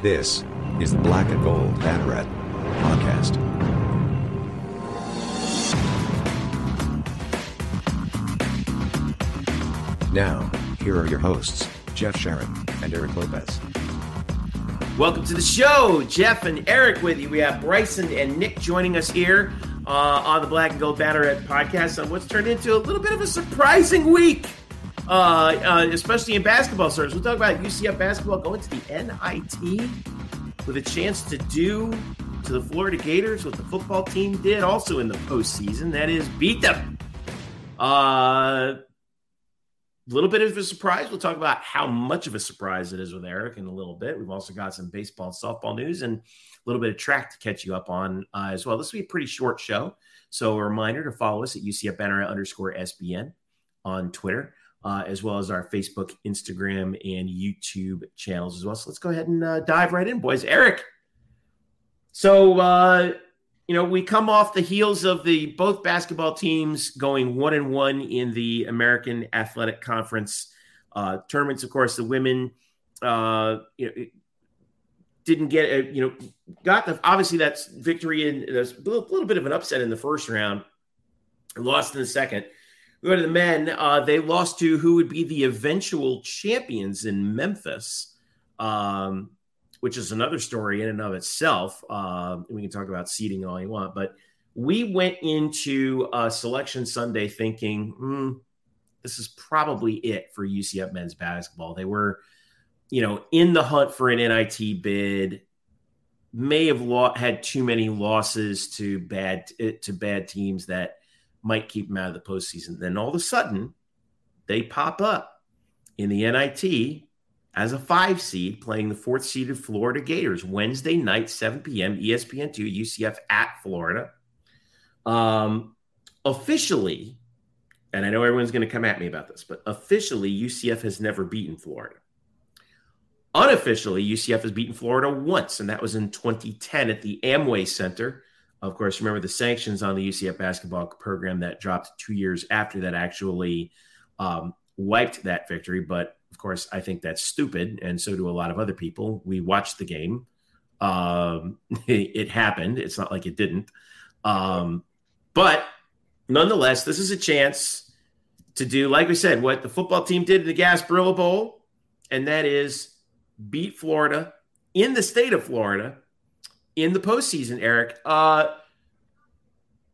This is the Black and Gold Banneret podcast. Now, here are your hosts, Jeff Sharon and Eric Lopez. Welcome to the show, Jeff and Eric with you. We have Bryson and Nick joining us here uh, on the Black and Gold Banneret podcast on what's turned into a little bit of a surprising week, uh, uh, especially in basketball circles. We'll talk about UCF basketball going to the NIT with a chance to do to the Florida Gators what the football team did also in the postseason. That is, beat them. Uh, a little bit of a surprise. We'll talk about how much of a surprise it is with Eric in a little bit. We've also got some baseball and softball news and a little bit of track to catch you up on uh, as well. This will be a pretty short show. So a reminder to follow us at UCF Banner underscore SBN on Twitter, uh, as well as our Facebook, Instagram, and YouTube channels as well. So let's go ahead and uh, dive right in, boys. Eric. So, uh, you know, we come off the heels of the both basketball teams going one and one in the American Athletic Conference uh, tournaments. Of course, the women, uh, you know, didn't get a, you know, got the obviously that's victory and there's a little, little, bit of an upset in the first round, lost in the second. We go to the men. Uh, they lost to who would be the eventual champions in Memphis. Um, which is another story in and of itself. Uh, we can talk about seeding all you want, but we went into uh, Selection Sunday thinking, hmm, this is probably it for UCF men's basketball. They were, you know, in the hunt for an NIT bid. May have lo- had too many losses to bad to bad teams that might keep them out of the postseason. Then all of a sudden, they pop up in the NIT as a five seed playing the fourth seeded Florida Gators Wednesday night, 7 p.m., ESPN2, UCF at Florida. Um, officially, and I know everyone's going to come at me about this, but officially, UCF has never beaten Florida. Unofficially, UCF has beaten Florida once, and that was in 2010 at the Amway Center. Of course, remember the sanctions on the UCF basketball program that dropped two years after that actually um, wiped that victory. But of course, I think that's stupid, and so do a lot of other people. We watched the game. Um, it happened. It's not like it didn't. Um, but nonetheless, this is a chance to do, like we said, what the football team did in the Gasparilla Bowl, and that is beat Florida in the state of Florida in the postseason. Eric, uh,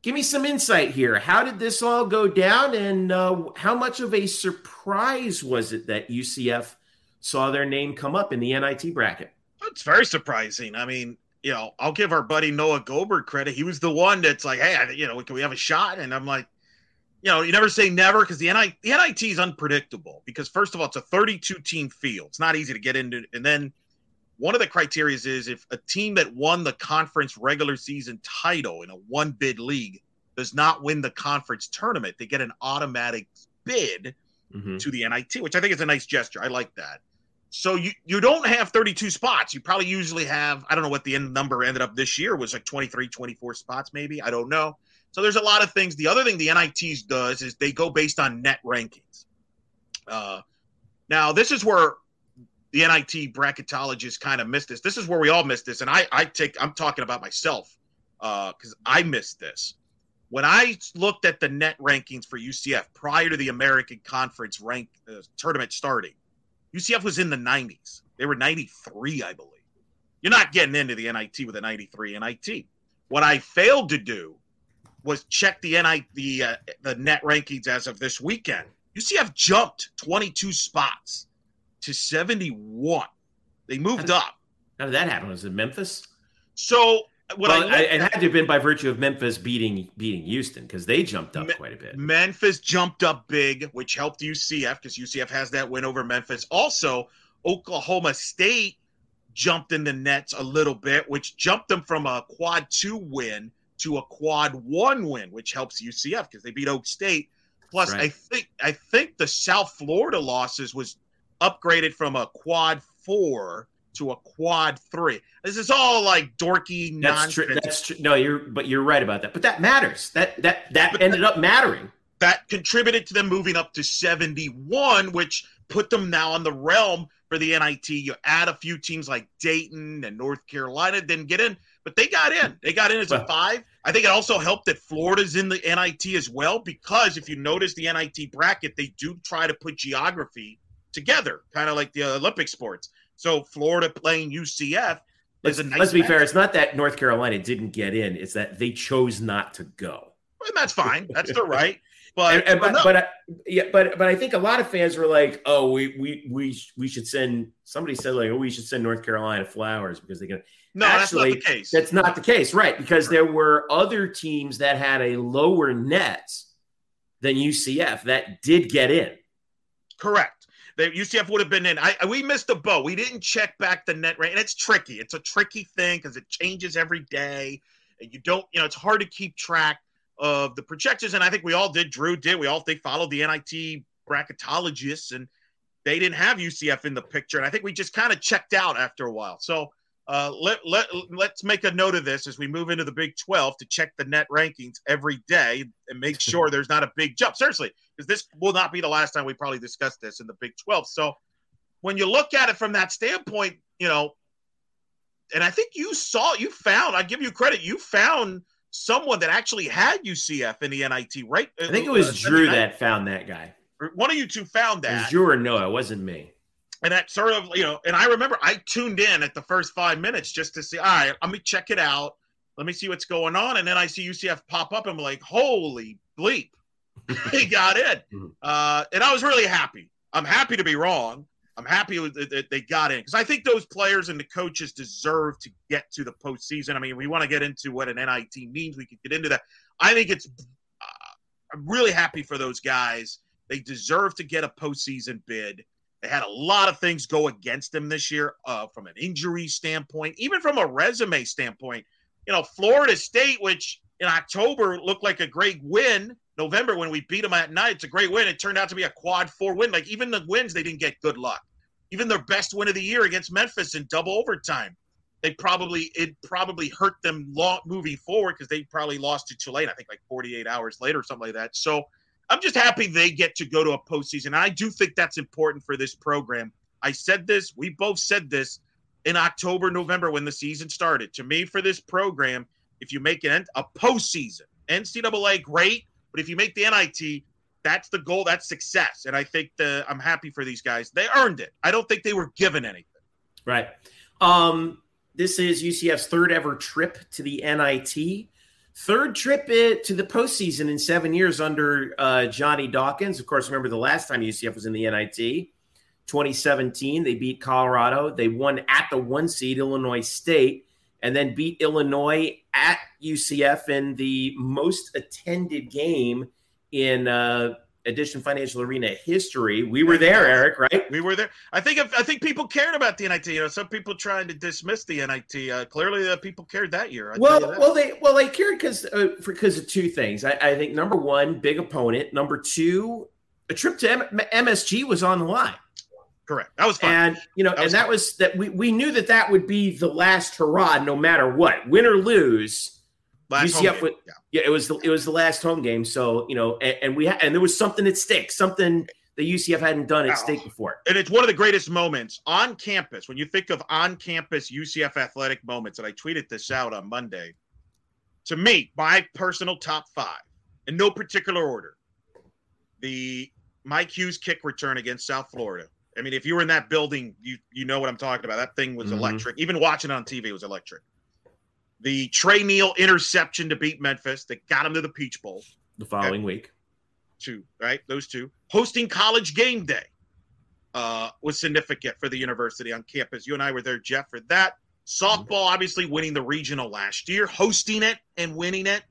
give me some insight here. How did this all go down, and uh, how much of a surprise was it that UCF saw their name come up in the NIT bracket? It's very surprising. I mean, you know, I'll give our buddy Noah Goldberg credit. He was the one that's like, hey, you know, can we have a shot? And I'm like, you know, you never say never because the, NIT, the NIT is unpredictable because, first of all, it's a 32 team field. It's not easy to get into. And then one of the criteria is if a team that won the conference regular season title in a one bid league does not win the conference tournament, they get an automatic bid mm-hmm. to the NIT, which I think is a nice gesture. I like that. So you you don't have 32 spots. You probably usually have I don't know what the end number ended up this year was like 23, 24 spots maybe. I don't know. So there's a lot of things. The other thing the NITs does is they go based on net rankings. Uh, now this is where the NIT bracketologists kind of missed this. This is where we all missed this, and I, I take I'm talking about myself because uh, I missed this. When I looked at the net rankings for UCF prior to the American Conference rank uh, tournament starting, UCF was in the 90s. They were 93, I believe. You're not getting into the NIT with a 93 NIT. What I failed to do was check the NIT the uh, the net rankings as of this weekend. UCF jumped 22 spots to 71. They moved how did, up. How did that happen? Was it Memphis? So what well, I, it had to have been by virtue of Memphis beating beating Houston because they jumped up Me- quite a bit. Memphis jumped up big, which helped UCF because UCF has that win over Memphis. Also, Oklahoma State jumped in the nets a little bit, which jumped them from a quad two win to a quad one win, which helps UCF because they beat Oak State. Plus, right. I think I think the South Florida losses was upgraded from a quad four to a quad three. This is all like dorky that's. True. That's true. No, you're but you're right about that. But that matters. That that that but ended that, up mattering. That contributed to them moving up to 71, which put them now on the realm for the NIT. You add a few teams like Dayton and North Carolina didn't get in, but they got in. They got in as a five. I think it also helped that Florida's in the NIT as well because if you notice the NIT bracket, they do try to put geography together, kind of like the Olympic sports. So Florida playing UCF let's, nice let's be fair. It's not that North Carolina didn't get in; it's that they chose not to go. And that's fine. That's their right. But and, and, but, but I, yeah, but but I think a lot of fans were like, "Oh, we we we we should send." Somebody said like, "Oh, we should send North Carolina flowers because they can." No, Actually, that's not the case. That's not the case, right? Because there were other teams that had a lower net than UCF that did get in. Correct. The UCF would have been in. I, we missed the boat. We didn't check back the net rate, and it's tricky. It's a tricky thing because it changes every day, and you don't. You know, it's hard to keep track of the projections. And I think we all did. Drew did. We all they followed the NIT bracketologists, and they didn't have UCF in the picture. And I think we just kind of checked out after a while. So uh, let, let, let's make a note of this as we move into the Big 12 to check the net rankings every day and make sure there's not a big jump. Seriously, because this will not be the last time we probably discuss this in the Big 12. So when you look at it from that standpoint, you know, and I think you saw, you found, I give you credit, you found someone that actually had UCF in the NIT, right? I think it was uh, Drew that found that guy. One of you two found that. It was Drew or Noah, it wasn't me and that sort of you know and i remember i tuned in at the first five minutes just to see all right let me check it out. Let me see what's going on. And then i see ucf pop up. And i'm like holy bleep. They got in. Mm-hmm. uh, and i was really happy. I'm happy to be wrong. I'm happy that they got in. Because i think those players and the coaches deserve to get to the postseason. I mean we want to get into what an nit means. We could get into that. I think it's uh, i'm really happy for those guys. They deserve to get a postseason bid they had a lot of things go against them this year uh, from an injury standpoint, even from a resume standpoint. You know, Florida State, which in October looked like a great win. November, when we beat them at night, it's a great win. It turned out to be a quad four win. Like even the wins, they didn't get good luck. Even their best win of the year against Memphis in double overtime, they probably it probably hurt them long moving forward because they probably lost to Tulane. I think like 48 hours later, or something like that. So I'm just happy they get to go to a postseason. I do think that's important for this program. I said this, we both said this in October, November when the season started. To me, for this program, if you make it a postseason, NCAA, great, but if you make the NIT, that's the goal. That's success. And I think the I'm happy for these guys. They earned it. I don't think they were given anything. Right. Um, this is UCF's third ever trip to the NIT. Third trip to the postseason in seven years under uh, Johnny Dawkins. Of course, remember the last time UCF was in the NIT, 2017. They beat Colorado. They won at the one seed, Illinois State, and then beat Illinois at UCF in the most attended game in uh, Addition Financial Arena history. We were there, Eric, right? We were there. I think I think people cared about the NIT. You know, some people trying to dismiss the NIT. Uh, clearly, uh, people cared that year. I well, well, they well they cared because uh, because of two things. I, I, think number one, big opponent. Number two, a trip to M- MSG was on the line. Correct. That was fun. And you know, that and that fun. was that we we knew that that would be the last hurrah, no matter what, win or lose Last UCF would, yeah. yeah. it was the, it was the last home game. So you know, and, and we ha- and there was something at stake, something the UCF hadn't done at stake before. And it's one of the greatest moments on campus. When you think of on campus UCF athletic moments, and I tweeted this out on Monday. To me, my personal top five, in no particular order, the Mike Hughes kick return against South Florida. I mean, if you were in that building, you you know what I'm talking about. That thing was mm-hmm. electric. Even watching it on TV was electric the Tre Neal interception to beat Memphis that got him to the Peach Bowl the following okay. week. Two, right? Those two. Hosting college game day uh, was significant for the university on campus. You and I were there, Jeff, for that. Softball, obviously winning the regional last year, hosting it and winning it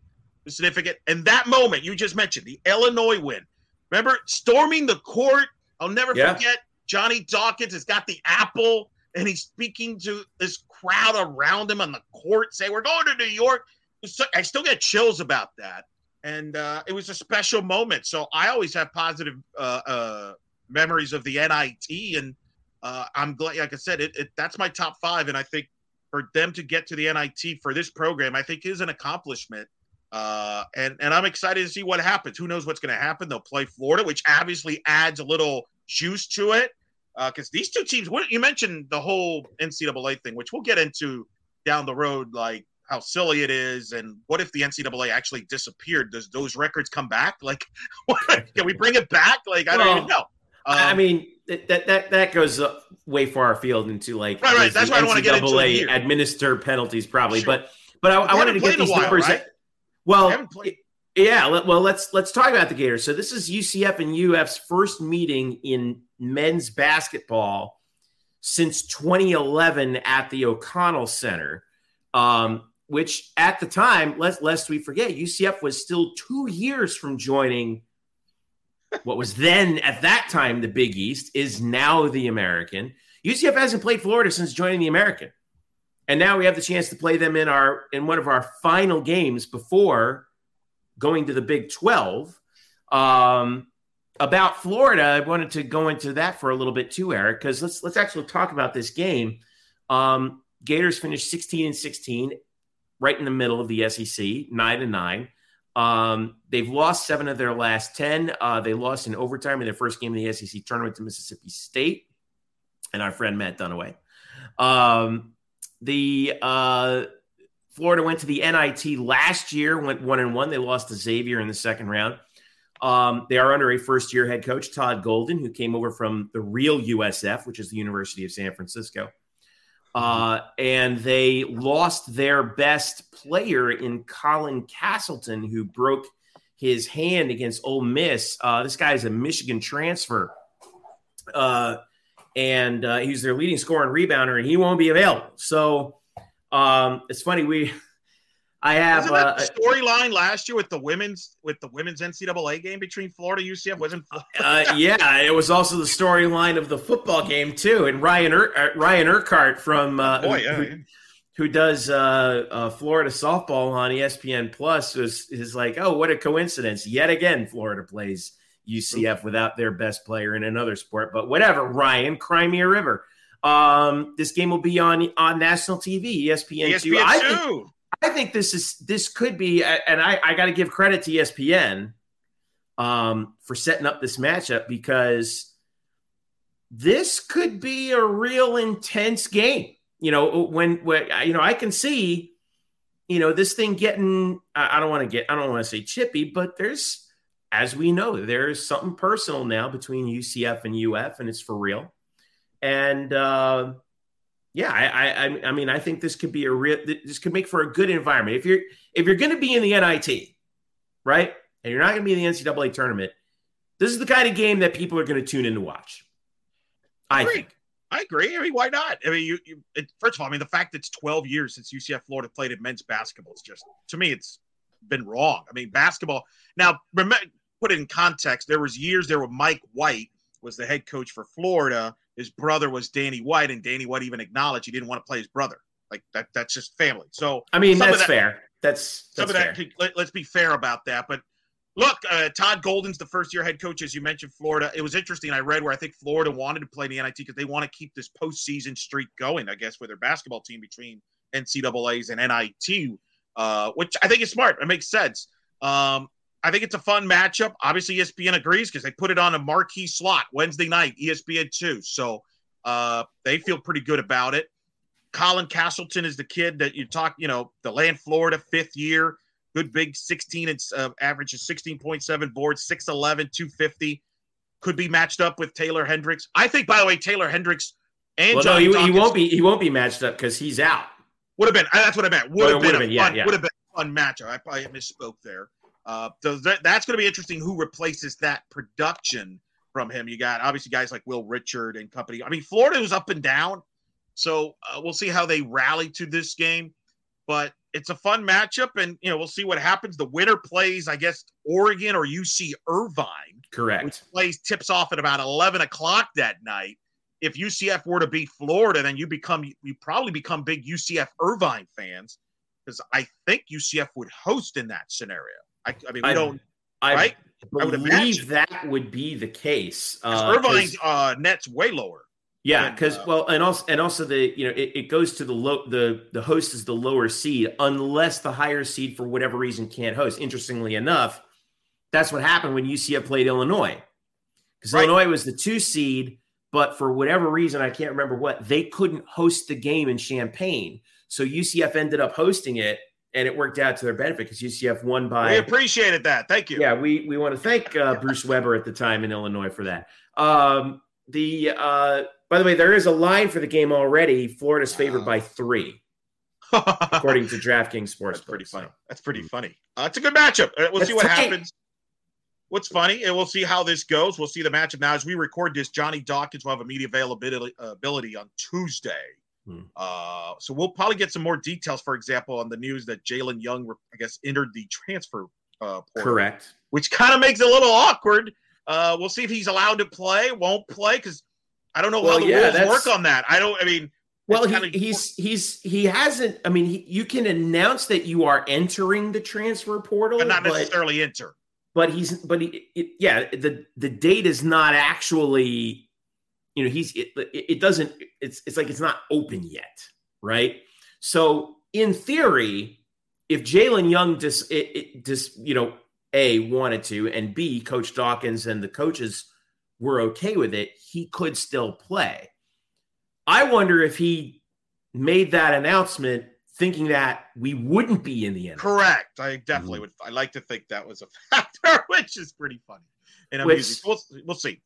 was significant. And that moment you just mentioned, the Illinois win. Remember storming the court? I'll never yeah. forget. Johnny Dawkins has got the apple and he's speaking to this crowd around him on the court, say, "We're going to New York." I still get chills about that, and uh, it was a special moment. So I always have positive uh, uh, memories of the NIT, and uh, I'm glad. Like I said, it, it, that's my top five, and I think for them to get to the NIT for this program, I think is an accomplishment. Uh, and and I'm excited to see what happens. Who knows what's going to happen? They'll play Florida, which obviously adds a little juice to it because uh, these two teams. You mentioned the whole NCAA thing, which we'll get into down the road, like how silly it is, and what if the NCAA actually disappeared? Does those records come back? Like, what, can we bring it back? Like, I well, don't even know. Um, I mean, that that that goes way far afield into like right, right. That's why I want to get into it administer penalties, probably. Sure. But but I, I wanted to get these while, numbers. Right? well, yeah. Well, let's let's talk about the Gators. So this is UCF and UF's first meeting in men's basketball since 2011 at the O'Connell Center. Um, which at the time, lest, lest we forget, UCF was still two years from joining what was then at that time the Big East, is now the American. UCF hasn't played Florida since joining the American. And now we have the chance to play them in our in one of our final games before going to the Big 12. Um, about Florida, I wanted to go into that for a little bit too, Eric, because let's let's actually talk about this game. Um, Gators finished 16 and 16, right in the middle of the SEC, nine and nine. Um, they've lost seven of their last 10. Uh, they lost in overtime in their first game in the SEC tournament to Mississippi State and our friend Matt Dunaway. Um, the uh, Florida went to the NIT last year, went one and one. They lost to Xavier in the second round. Um, they are under a first year head coach, Todd Golden, who came over from the real USF, which is the University of San Francisco. Uh, and they lost their best player in Colin Castleton, who broke his hand against Ole Miss. Uh, this guy is a Michigan transfer. Uh, and uh, he's their leading scorer and rebounder, and he won't be available. So um, it's funny. We I have Wasn't that uh, storyline last year with the women's with the women's NCAA game between Florida UCF wasn't. uh, yeah, it was also the storyline of the football game too, and Ryan Ur- uh, Ryan Urquhart from uh, Boy, yeah, who, yeah. who, does uh, uh, Florida softball on ESPN Plus was is like, oh, what a coincidence! Yet again, Florida plays UCF without their best player in another sport, but whatever. Ryan, Crimea River. Um, this game will be on on national TV, ESPN, ESPN two. I think, I think this is this could be, and I, I got to give credit to ESPN um, for setting up this matchup because this could be a real intense game. You know, when, when you know, I can see, you know, this thing getting. I, I don't want to get. I don't want to say chippy, but there's, as we know, there's something personal now between UCF and UF, and it's for real. And uh, yeah, I, I, I mean, I think this could be a real. This could make for a good environment. If you're if you're going to be in the NIT, right, and you're not going to be in the NCAA tournament, this is the kind of game that people are going to tune in to watch. I, I think. I agree. I mean, why not? I mean, you, you it, first of all, I mean, the fact that it's 12 years since UCF Florida played in men's basketball is just to me, it's been wrong. I mean, basketball. Now, remember, put it in context. There was years there where Mike White was the head coach for Florida his brother was Danny White, and Danny White even acknowledged he didn't want to play his brother. Like that, that's just family. So I mean, that's that, fair. That's, that's some of that. Let, us be fair about that. But look, uh, Todd Golden's the first year head coach, as you mentioned, Florida. It was interesting. I read where I think Florida wanted to play the NIT because they want to keep this postseason streak going. I guess with their basketball team between NCAA's and NIT, uh, which I think is smart. It makes sense. Um, I think it's a fun matchup. Obviously, ESPN agrees because they put it on a marquee slot Wednesday night, ESPN two. So uh, they feel pretty good about it. Colin Castleton is the kid that you talk, you know, the land Florida fifth year, good big 16 and uh, average is 16.7 boards, 6'11, 250. Could be matched up with Taylor Hendricks. I think, by the way, Taylor Hendricks and well, Johnny no, he, he, won't be. He won't be matched up because he's out. Would have been. That's what I meant. Would have been, been, a fun. Yeah, yeah. Would have been a fun matchup. I probably misspoke there. Uh, so that, that's going to be interesting. Who replaces that production from him? You got obviously guys like Will Richard and company. I mean, Florida was up and down, so uh, we'll see how they rally to this game. But it's a fun matchup, and you know we'll see what happens. The winner plays, I guess, Oregon or UC Irvine. Correct. Which plays tips off at about eleven o'clock that night. If UCF were to beat Florida, then you become you probably become big UCF Irvine fans because I think UCF would host in that scenario. I, I mean, we I, don't. I, right? I would believe that would be the case. Uh, Irvine's uh, net's way lower. Yeah, because uh, well, and also and also the you know it, it, goes to the low the the host is the lower seed unless the higher seed for whatever reason can't host. Interestingly enough, that's what happened when UCF played Illinois because right. Illinois was the two seed, but for whatever reason, I can't remember what, they couldn't host the game in Champaign. So UCF ended up hosting it and it worked out to their benefit because UCF won by. We appreciated that. Thank you. Yeah, we we want to thank uh, Bruce Weber at the time in Illinois for that. Um, the uh, by the way, there is a line for the game already. Florida's favored by three, according to DraftKings Sports. That's pretty funny. That's pretty funny. Uh, it's a good matchup. Uh, we'll That's see what happens. What's funny, and we'll see how this goes. We'll see the matchup now as we record this. Johnny Dawkins will have a media availability uh, ability on Tuesday. Hmm. Uh, so we'll probably get some more details. For example, on the news that Jayhlon Young, I guess, entered the transfer uh, portal, Correct. which kind of makes it a little awkward. Uh, we'll see if he's allowed to play, won't play, because I don't know Well, how the yeah, rules work on that. I don't. I mean, Well, he, he's he's he hasn't. I mean, he, you can announce that you are entering the transfer portal, but not but, necessarily enter. but he's but he it, yeah the the date is not actually you know he's it, it doesn't it's it's like it's not open yet right so in theory if jayhlon young just it, it just you know a wanted to and b coach dawkins and the coaches were okay with it he could still play i wonder if he made that announcement thinking that we wouldn't be in the end Correct. I definitely mm-hmm. would. I like to think that was a factor, which is pretty funny. And Which- amusing. So we'll, we'll see.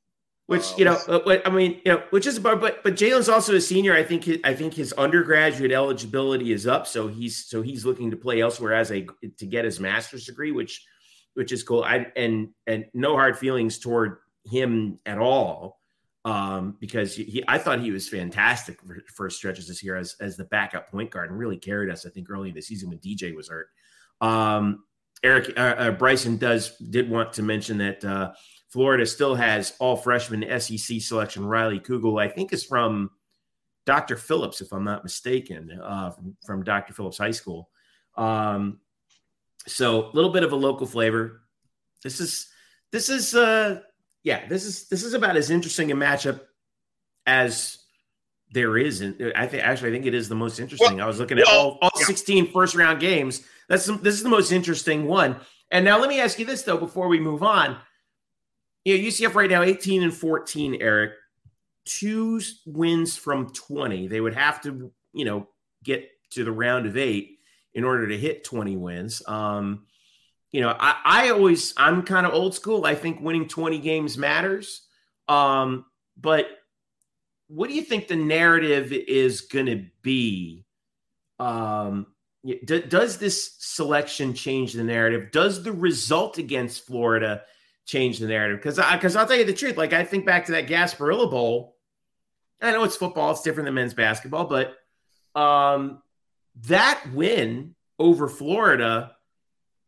Which you know, I mean, you know, which is about, but but Jayhlon's also a senior. I think his, I think his undergraduate eligibility is up, so he's so he's looking to play elsewhere as a to get his master's degree, which which is cool. I and and no hard feelings toward him at all, um, because he, I thought he was fantastic for first stretches this year as as the backup point guard and really carried us. I think early in the season when DJ was hurt. Um, Eric uh, uh, Bryson does did want to mention that. Uh, Florida still has all freshman SEC selection. Riley Kugel, I think, is from Dr. Phillips, if I'm not mistaken, uh, from, from Dr. Phillips High School. Um, so a little bit of a local flavor. This is this is uh yeah this is this is about as interesting a matchup as there is. And I think actually I think it is the most interesting. I was looking at all, all yeah. 16 first round games. That's this is the most interesting one. And now let me ask you this though before we move on. You know, UCF right now 18 and 14, Eric. Two wins from 20. They would have to, you know, get to the round of 8 in order to hit 20 wins. Um you know, I, I always I'm kind of old school. I think winning 20 games matters. Um, but what do you think the narrative is going to be? Um, d- does this selection change the narrative? Does the result against Florida change the narrative? Because I because I'll tell you the truth. Like I think back to that Gasparilla Bowl. I know it's football; it's different than men's basketball, but um, that win over Florida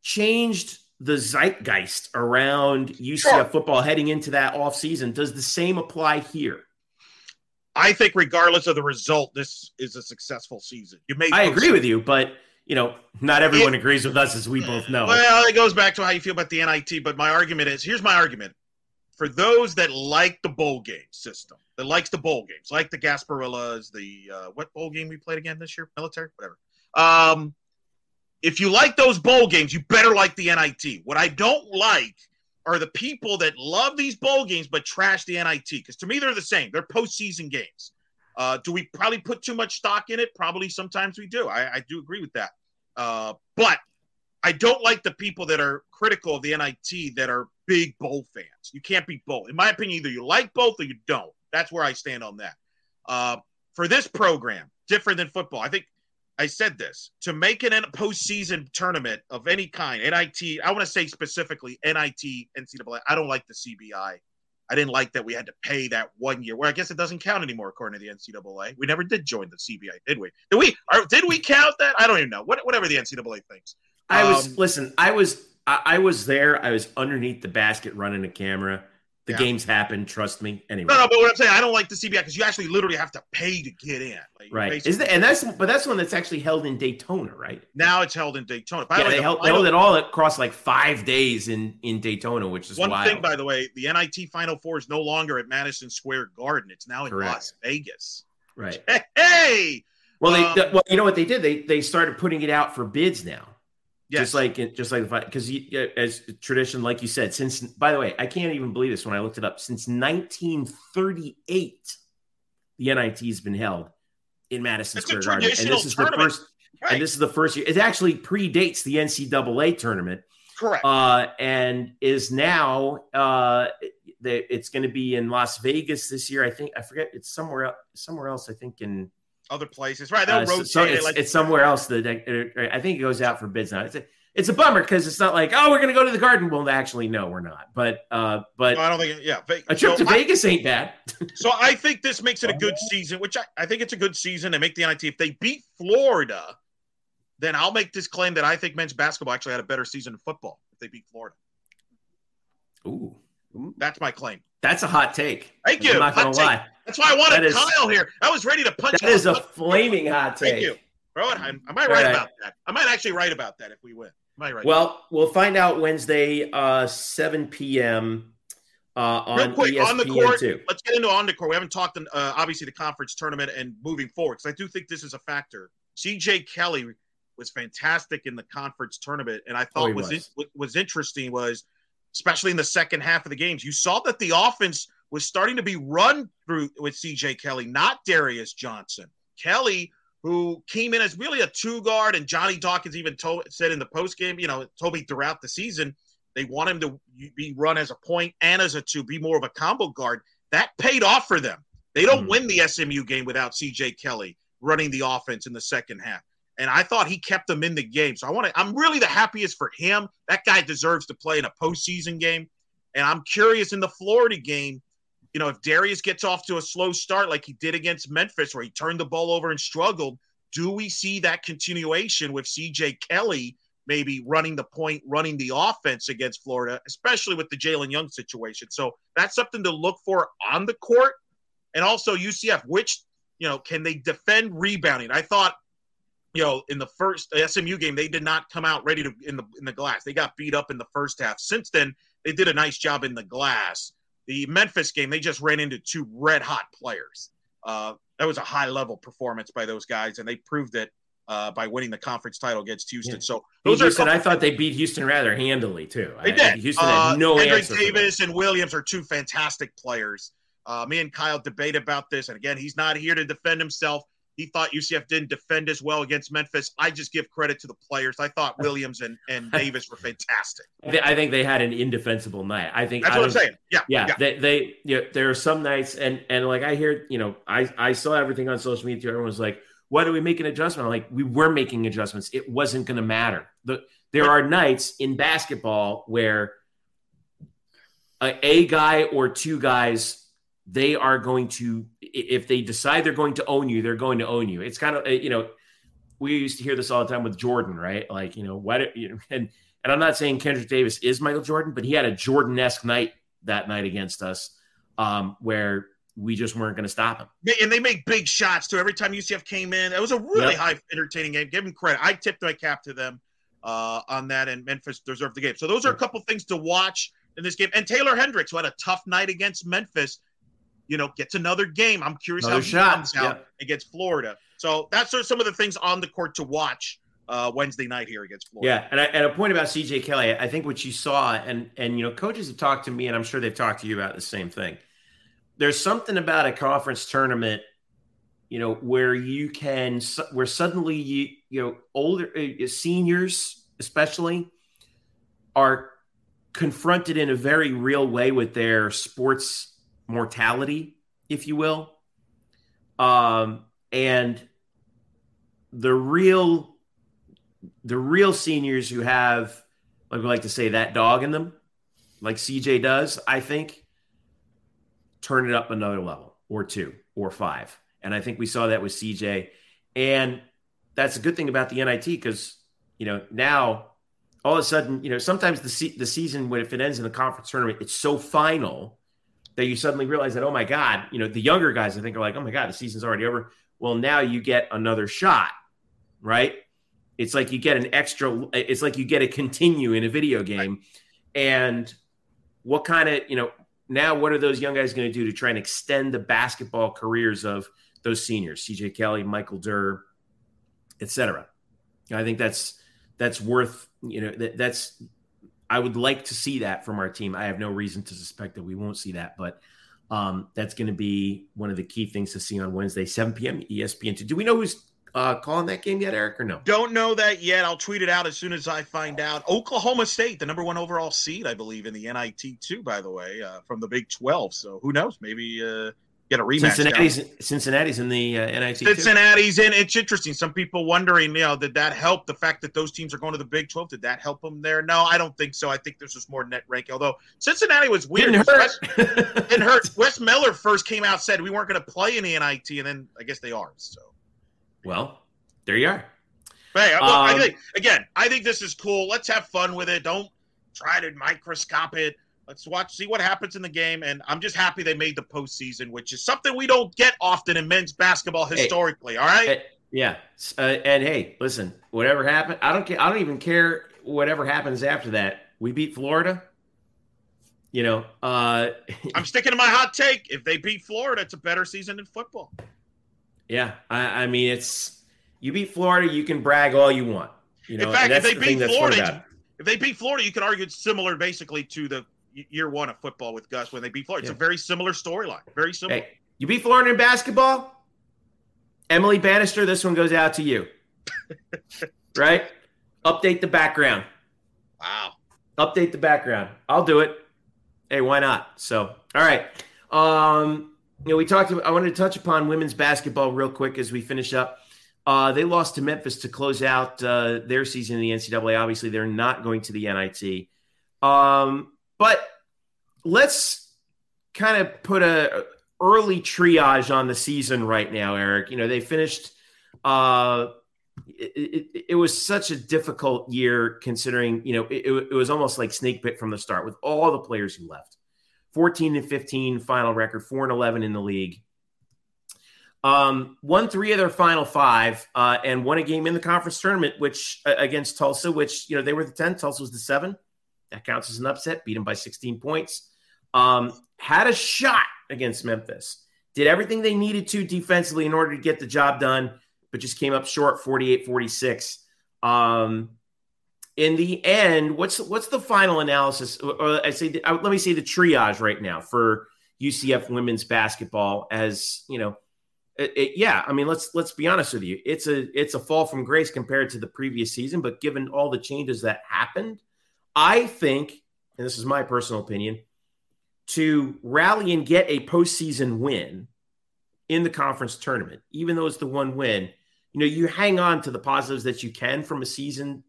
changed the zeitgeist around UCF Sure. football heading into that offseason. Does the same apply here? I think, regardless of the result, this is a successful season. You may. I agree with you, but you know, not everyone It- agrees with us, as we both know. Well, it goes back to how you feel about the NIT, but my argument is here's my argument. For those that like the bowl game system, that likes the bowl games, like the Gasparillas, the uh, what bowl game we played again this year? Military, whatever. Um, if you like those bowl games, you better like the NIT. What I don't like are the people that love these bowl games but trash the NIT because to me they're the same. They're postseason games. Uh, do we probably put too much stock in it? Probably sometimes we do. I, I do agree with that. Uh, but I don't like the people that are critical of the NIT that are big bowl fans. You can't be both. In my opinion, either you like both or you don't. That's where I stand on that. Uh, for this program, different than football, I think I said this to make an postseason tournament of any kind, NIT, I want to say specifically NIT, NCAA. I don't like the CBI. I didn't like that we had to pay that one year. Well, I guess it doesn't count anymore according to the NCAA. We never did join the CBI, did we? Did we? Or did we count that? I don't even know. What, whatever the NCAA thinks. I was Um, listen. I was I, I was there. I was underneath the basket running a camera. The Yeah. games happen. Trust me. Anyway, No, no, but what I'm saying, I don't like the CBI because you actually literally have to pay to get in. Like, right? basically- Is that and that's but that's one that's actually held in Daytona, right? now it's held in Daytona. By the yeah, way, they the held, they held it all across like five days in in Daytona, which is one wild. thing, by the way, the NIT Final Four is no longer at Madison Square Garden. It's now in Correct. Las Vegas. right. Hey! Well, they Um, th- well, you know what they did? They they started putting it out for bids now. Yes. Just like just like the because as tradition, like you said, since by the way, I can't even believe this when I looked it up. Since 1938, the NIT has been held in Madison Square Garden, and this is the first. Right. And this is the first year. It actually predates the NCAA tournament, Correct. uh, and is now uh, the, it's going to be in Las Vegas this year. I think I forget. It's somewhere else. Somewhere else. I think in Other places, right? They'll uh, rotate so it it's, like it's somewhere else. Uh, I think it goes out for bids now. It's a, it's a bummer because it's not like oh we're going to go to the Garden. Well, actually, no, we're not. But uh, but No, I don't think. Yeah, Ve- a trip so to I- Vegas ain't bad. So I think this makes it a good season, which I, I think it's a good season. They make the NIT. If they beat Florida, then I'll make this claim that I think men's basketball actually had a better season in football if they beat Florida. Ooh, That's my claim. that's a hot take. Thank you. I'm not going to lie. That's why I wanted is- Kyle here. I was ready to punch. That is a flaming hot take. Thank you. Bro, am I right All right. about that? I might actually write about that if we win. Am I right? Well, we'll find out Wednesday, uh, 7 p.m. Uh, on Real quick, ESPN on the court, two. let's get into on the court. We haven't talked, uh, obviously, the conference tournament and moving forward because I do think this is a factor. CJ Kelly was fantastic in the conference tournament, and I Oh, thought he was was. was. was interesting was, especially in the second half of the games, you saw that the offense was starting to be run through with CJ Kelly, not Darius Johnson. Kelly, who came in as really a two guard, and Johnny Dawkins even told, said in the post game, you know, told me throughout the season they want him to be run as a point and as a two, be more of a combo guard. That paid off for them. They don't Mhm. win the SMU game without CJ Kelly running the offense in the second half. And I thought he kept them in the game. So I want to, I'm really the happiest for him. That guy deserves to play in a postseason game. And I'm curious in the Florida game, you know, if Darius gets off to a slow start like he did against Memphis, where he turned the ball over and struggled, do we see that continuation with CJ Kelly maybe running the point, running the offense against Florida, especially with the Jayhlon Young situation? So that's something to look for on the court. And also UCF, which, you know, can they defend rebounding? I thought, you know, in the first SMU game, they did not come out ready to in the in the glass. They got beat up in the first half. Since then, they did a nice job in the glass. The Memphis game, they just ran into two red hot players. Uh, that was a high level performance by those guys, and they proved it uh, by winning the conference title against Houston. Yeah. So Those are Houston, couple- I thought they beat Houston rather handily too. they I- did. Houston uh, had no Kendrick answer. Davis and Williams are two fantastic players. Uh, me and Kyle debate about this, and again, he's not here to defend himself. He thought UCF didn't defend as well against Memphis. I just give credit to the players. I thought Williams and, and Davis were fantastic. I think they had an indefensible night. I think That's I what I'm saying. Yeah, Yeah, yeah. they they you know, there are some nights and and like I hear you know I I saw everything on social media. Everyone was like, "Why do we make an adjustment?" I'm like, we were making adjustments. It wasn't going to matter. The there are nights in basketball where a, a guy or two guys they are going to if they decide they're going to own you, they're going to own you. It's kind of uh, you know we used to hear this all the time with Jordan, right? Like you know what you know, and and I'm not saying Kendrick Davis is Michael Jordan, but he had a Jordan esque night that night against us, um, where we just weren't going to stop him. And they make big shots too. Every time UCF came in, it was a really Yep. high, entertaining game. Give them credit. I tipped my cap to them uh, on that, and Memphis deserved the game. So those are a couple things to watch in this game. And Taylor Hendricks, who had a tough night against Memphis, you know, gets another game. I'm curious Another how he shot. comes out Yep. against Florida. So that's sort of some of the things on the court to watch uh, Wednesday night here against Florida. Yeah, and, I, and a point about CJ Kelly, I think what you saw, and and you know, coaches have talked to me, and I'm sure they've talked to you about the same thing. There's something about a conference tournament, you know, where you can, where suddenly you you know, older uh, seniors especially are confronted in a very real way with their sports mortality, if you will, um, and the real the real seniors who have, like we like to say, that dog in them, like CJ does, I think, turn it up another level or two or five. And I think we saw that with CJ. And that's a good thing about the NIT because, you know, now all of a sudden, you know, sometimes the, se- the season, when if it ends in the conference tournament, it's so final that you suddenly realize that, oh my God, you know, the younger guys, I think, are like, oh my God, the season's already over. Well, now you get another shot, right? It's like you get an extra, it's like you get a continue in a video game. And what kind of, you know, now what are those young guys going to do to try and extend the basketball careers of those seniors, CJ Kelly, Michael Durr, etc. I think that's that's worth you know that, that's I would like to see that from our team. I have no reason to suspect that we won't see that, but um, that's going to be one of the key things to see on Wednesday, 7 p.m. ESPN2. Do we know who's uh, calling that game yet, Eric, or no? Don't know that yet. I'll tweet it out as soon as I find out. Oklahoma State, the number one overall seed, I believe, in the NIT too. By the way, uh, from the Big Twelve. So who knows? Maybe uh, get a rematch. Cincinnati's, Cincinnati's in the uh, NIT. Cincinnati's too. in. It's interesting. Some people wondering, you know, did that help the fact that those teams are going to the Big Twelve? Did that help them there? No, I don't think so. I think this was more net ranking. Although Cincinnati was weird. Didn't hurt. West, didn't hurt. Wes Miller first came out said we weren't going to play in the NIT, and then I guess they are. So, well, there you are. Hey, look, um, I think again, I think this is cool. Let's have fun with it. Don't try to microscope it. Let's watch, see what happens in the game. And I'm just happy they made the postseason, which is something we don't get often in men's basketball historically. Hey, all right. Hey, yeah. Uh, and hey, listen, whatever happened, I don't care. I don't even care whatever happens after that. We beat Florida. You know, uh, I'm sticking to my hot take. If they beat Florida, it's a better season in football. Yeah, I, I mean, it's you beat Florida, you can brag all you want. You know, in fact, if they the beat Florida, if they beat Florida, you could argue it's similar, basically, to the year one of football with Gus when they beat Florida. It's yeah. a very similar storyline. Very similar. Hey, you beat Florida in basketball. Emily Bannister, this one goes out to you. right? Update the background. Wow. Update the background. I'll do it. Hey, why not? So, all right. Um, you know, we talked. About, I wanted to touch upon women's basketball real quick as we finish up. Uh, they lost to Memphis to close out uh, their season in the NCAA. Obviously, they're not going to the NIT. Um, but let's kind of put a early triage on the season right now, Eric. You know, they finished. Uh, it, it, it, was such a difficult year considering you know it, it, was almost like snake pit from the start with all the players who left 14 and 15 final record 4 and 11 in the league um, won three of their final five uh, and won a game in the conference tournament which uh, against tulsa which you know they were the 10 tulsa was the 7 that counts as an upset. Beat them by 16 points. Um, had a shot against Memphis. Did everything they needed to defensively in order to get the job done, but just came up short 48 46. Um, in the end, what's what's the final analysis? Or I say, let me say the triage right now for UCF women's basketball. As you know, it, it, yeah, I mean, let's let's be honest with you. It's a it's a fall from grace compared to the previous season, but given all the changes that happened, I think, and this is my personal opinion, to rally and get a postseason win in the conference tournament, even though it's the one win, you know, you hang on to the positives that you can from a season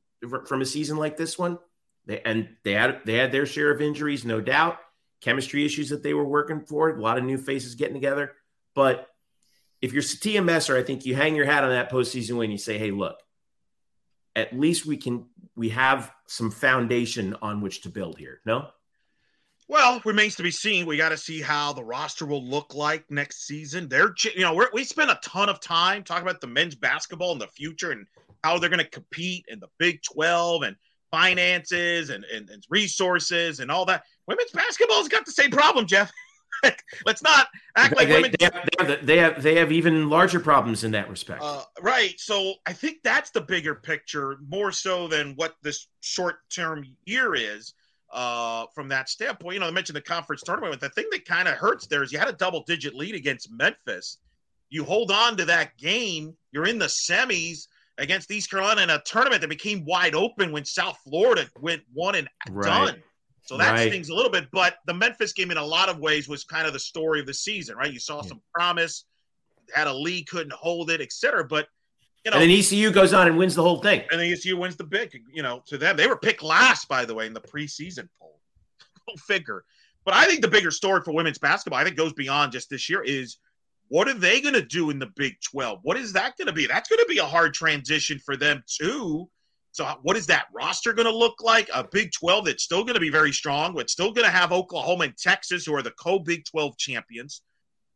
from a season like this one. They, and they had they had their share of injuries, no doubt, chemistry issues that they were working for, a lot of new faces getting together. But if you're Sytia Messer, I think you hang your hat on that postseason win. You say, "Hey, look, at least we can we have some foundation on which to build here. No. Well, remains to be seen. We got to see how the roster will look like next season. They're, you know, we spent a ton of time talking about the men's basketball in the future and how they're going to compete in the Big 12 and finances and, and, and resources and all that. Women's basketball's got the same problem, Jeff. Let's not act like they, women. They have, they have, they have even larger problems in that respect. Uh, right. So I think that's the bigger picture, more so than what this short term year is. Uh, from that standpoint, you know, I mentioned the conference tournament. But the thing that kind of hurts there is you had a double digit lead against Memphis. You hold on to that game. You're in the semis against East Carolina in a tournament that became wide open when South Florida went one and right. done. So that right. stings a little bit. But the Memphis game, in a lot of ways, was kind of the story of the season, right? You saw some promise, had a lead, couldn't hold it, etc. But you know, and then ECU goes on and wins the whole thing. And then ECU wins the big. You know, to them, they were picked last, by the way, in the preseason poll. Go figure. But I think the bigger story for women's basketball, I think, goes beyond just this year. Is what are they going to do in the Big 12? What is that going to be? That's going to be a hard transition for them too so, what is that roster going to look like? A Big 12 that's still going to be very strong, but still going to have Oklahoma and Texas, who are the co Big 12 champions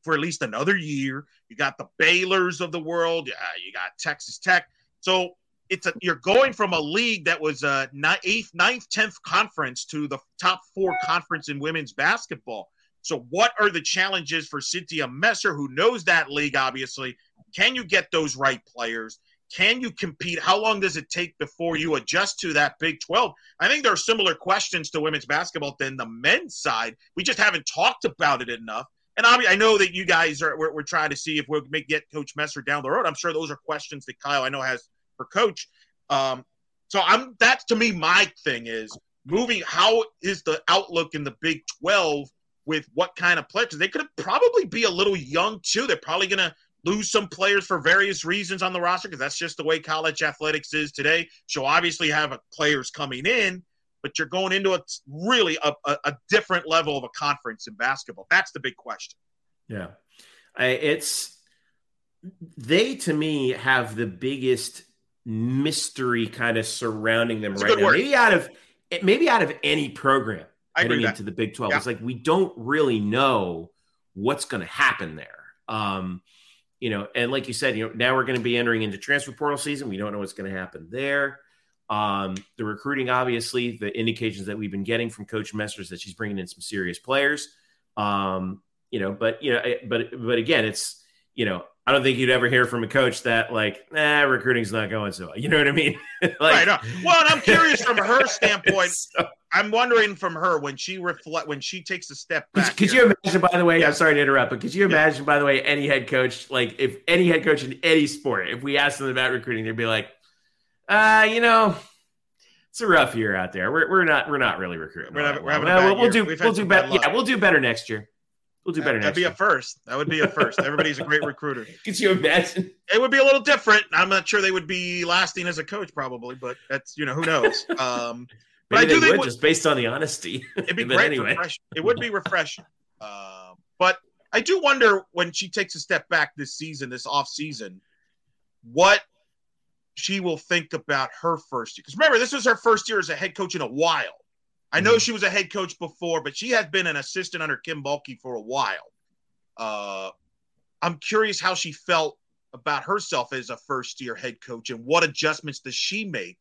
for at least another year. You got the Baylors of the world. You got Texas Tech. So, it's a, you're going from a league that was a eighth, ninth, tenth conference to the top four conference in women's basketball. So, what are the challenges for Cynthia Messer, who knows that league? Obviously, can you get those right players? Can you compete? How long does it take before you adjust to that Big 12? I think there are similar questions to women's basketball than the men's side. We just haven't talked about it enough. And I, mean, I know that you guys are we're, we're trying to see if we'll make, get Coach Messer down the road. I'm sure those are questions that Kyle I know has for Coach. Um, so I'm that's to me my thing is moving. How is the outlook in the Big 12 with what kind of players? They could probably be a little young too. They're probably going to lose some players for various reasons on the roster because that's just the way college athletics is today. So obviously have players coming in, but you're going into a really a, a, different level of a conference in basketball. That's the big question. Yeah, I, it's they to me have the biggest mystery kind of surrounding them that's right now. Word. Maybe out of maybe out of any program I heading into the Big Twelve, yeah. it's like we don't really know what's going to happen there. Um, you know, and like you said, you know, now we're going to be entering into transfer portal season. We don't know what's going to happen there. Um, the recruiting, obviously, the indications that we've been getting from Coach Messer's that she's bringing in some serious players. Um, you know, but you know, but but again, it's you know, I don't think you'd ever hear from a coach that like, nah, recruiting's not going so well. You know what I mean? like, right. No. Well, and I'm curious from her standpoint. so, I'm wondering from her when she reflect when she takes a step back. Could, you imagine? By the way, yeah. I'm sorry to interrupt, but could you imagine? Yeah. By the way, any head coach, like if any head coach in any sport, if we asked them about recruiting, they'd be like, uh, you know, it's a rough year out there. We're, we're not we're not really recruiting. We're, not, we're having no, we'll, we'll do we'll do better. Yeah, we'll do better next year. We'll do better. Next year. That'd be year. a first. That would be a first. Everybody's a great recruiter. Could you imagine? It would be a little different. I'm not sure they would be lasting as a coach, probably, but that's you know who knows. Um, but I do think would, just based on the honesty. It'd be great. Anyway. It would be refreshing. Uh, but I do wonder when she takes a step back this season, this off season, what she will think about her first year. Because remember, this was her first year as a head coach in a while. I know mm-hmm. she was a head coach before, but she has been an assistant under Kim Mulkey for a while. Uh, I'm curious how she felt about herself as a first year head coach and what adjustments does she make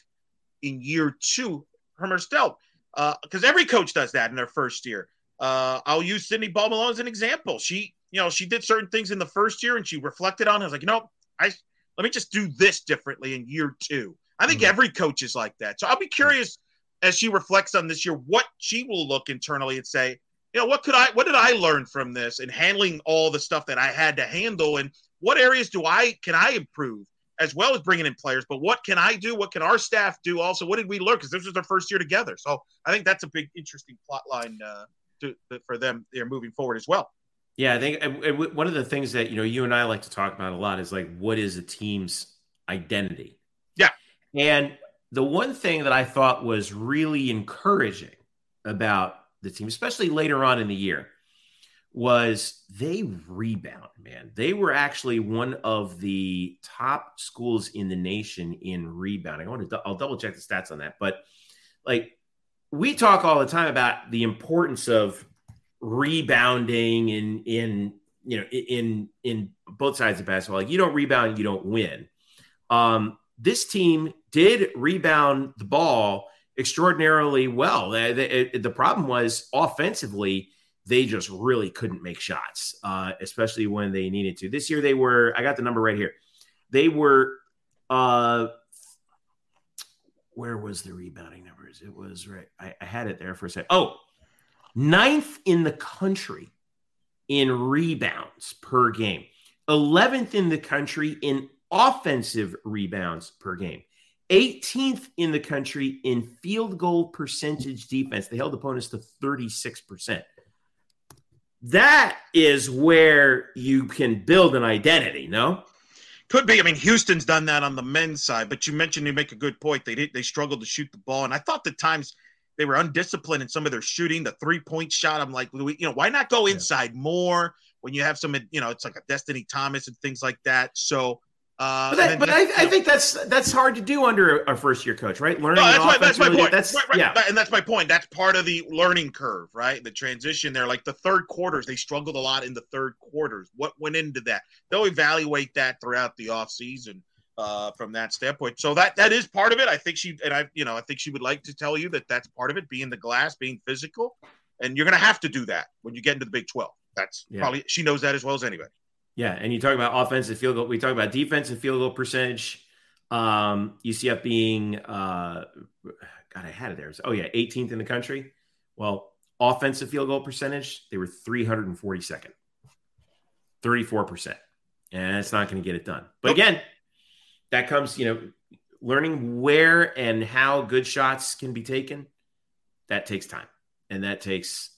in year two from herself. Because uh, every coach does that in their first year. Uh, I'll use Cindy Ball Malone as an example. She, you know, she did certain things in the first year and she reflected on. It. I was like, you know, I let me just do this differently in year two. I think mm-hmm. every coach is like that. So I'll be curious as she reflects on this year what she will look internally and say, you know, what could I, what did I learn from this and handling all the stuff that I had to handle, and what areas do I can I improve? As well as bringing in players. But what can I do? What can our staff do? Also, what did we learn? Because this was their first year together. So I think that's a big, interesting plot line uh, to, for them. They're moving forward as well. Yeah, I think one of the things that you know you and I like to talk about a lot is like what is a team's identity. Yeah, and the one thing that I thought was really encouraging about the team, especially later on in the year, was they rebound, man. They were actually one of the top schools in the nation in rebounding. I want to I'll double check the stats on that, but like we talk all the time about the importance of rebounding in in you know in in both sides of basketball. Like you don't rebound, you don't win. Um, this team did rebound the ball extraordinarily well. The, the, the problem was offensively they just really couldn't make shots, uh, especially when they needed to. This year they were, I got the number right here. They were, uh, where was the rebounding numbers? It was right. I, I had it there for a second. Oh, ninth in the country in rebounds per game, 11th in the country in offensive rebounds per game. 18th in the country in field goal percentage defense. They held opponents to 36% that is where you can build an identity, no? Could be. I mean, Houston's done that on the men's side, but you mentioned you make a good point. They did, they struggled to shoot the ball, and I thought the times they were undisciplined in some of their shooting. The three point shot, I'm like, you know, why not go inside yeah. more when you have some, you know, it's like a Destiny Thomas and things like that. So uh, but, that, but I, I, think that's that's hard to do under a first year coach, right? Learning. No, that's, my, that's my point. That's right, right. yeah, and that's my point. That's part of the learning curve, right? The transition there, like the third quarters, they struggled a lot in the third quarters. What went into that? They'll evaluate that throughout the off season uh, from that standpoint. So that that is part of it. I think she and I, you know, I think she would like to tell you that that's part of it, being the glass, being physical, and you're going to have to do that when you get into the Big Twelve. That's yeah. probably she knows that as well as anybody. Yeah, and you talk about offensive field goal. We talk about defensive field goal percentage. Um, UCF being, uh, God, I had it there. Oh, yeah, 18th in the country. Well, offensive field goal percentage, they were 342nd, 34%. And it's not going to get it done. But again, that comes, you know, learning where and how good shots can be taken. That takes time. And that takes,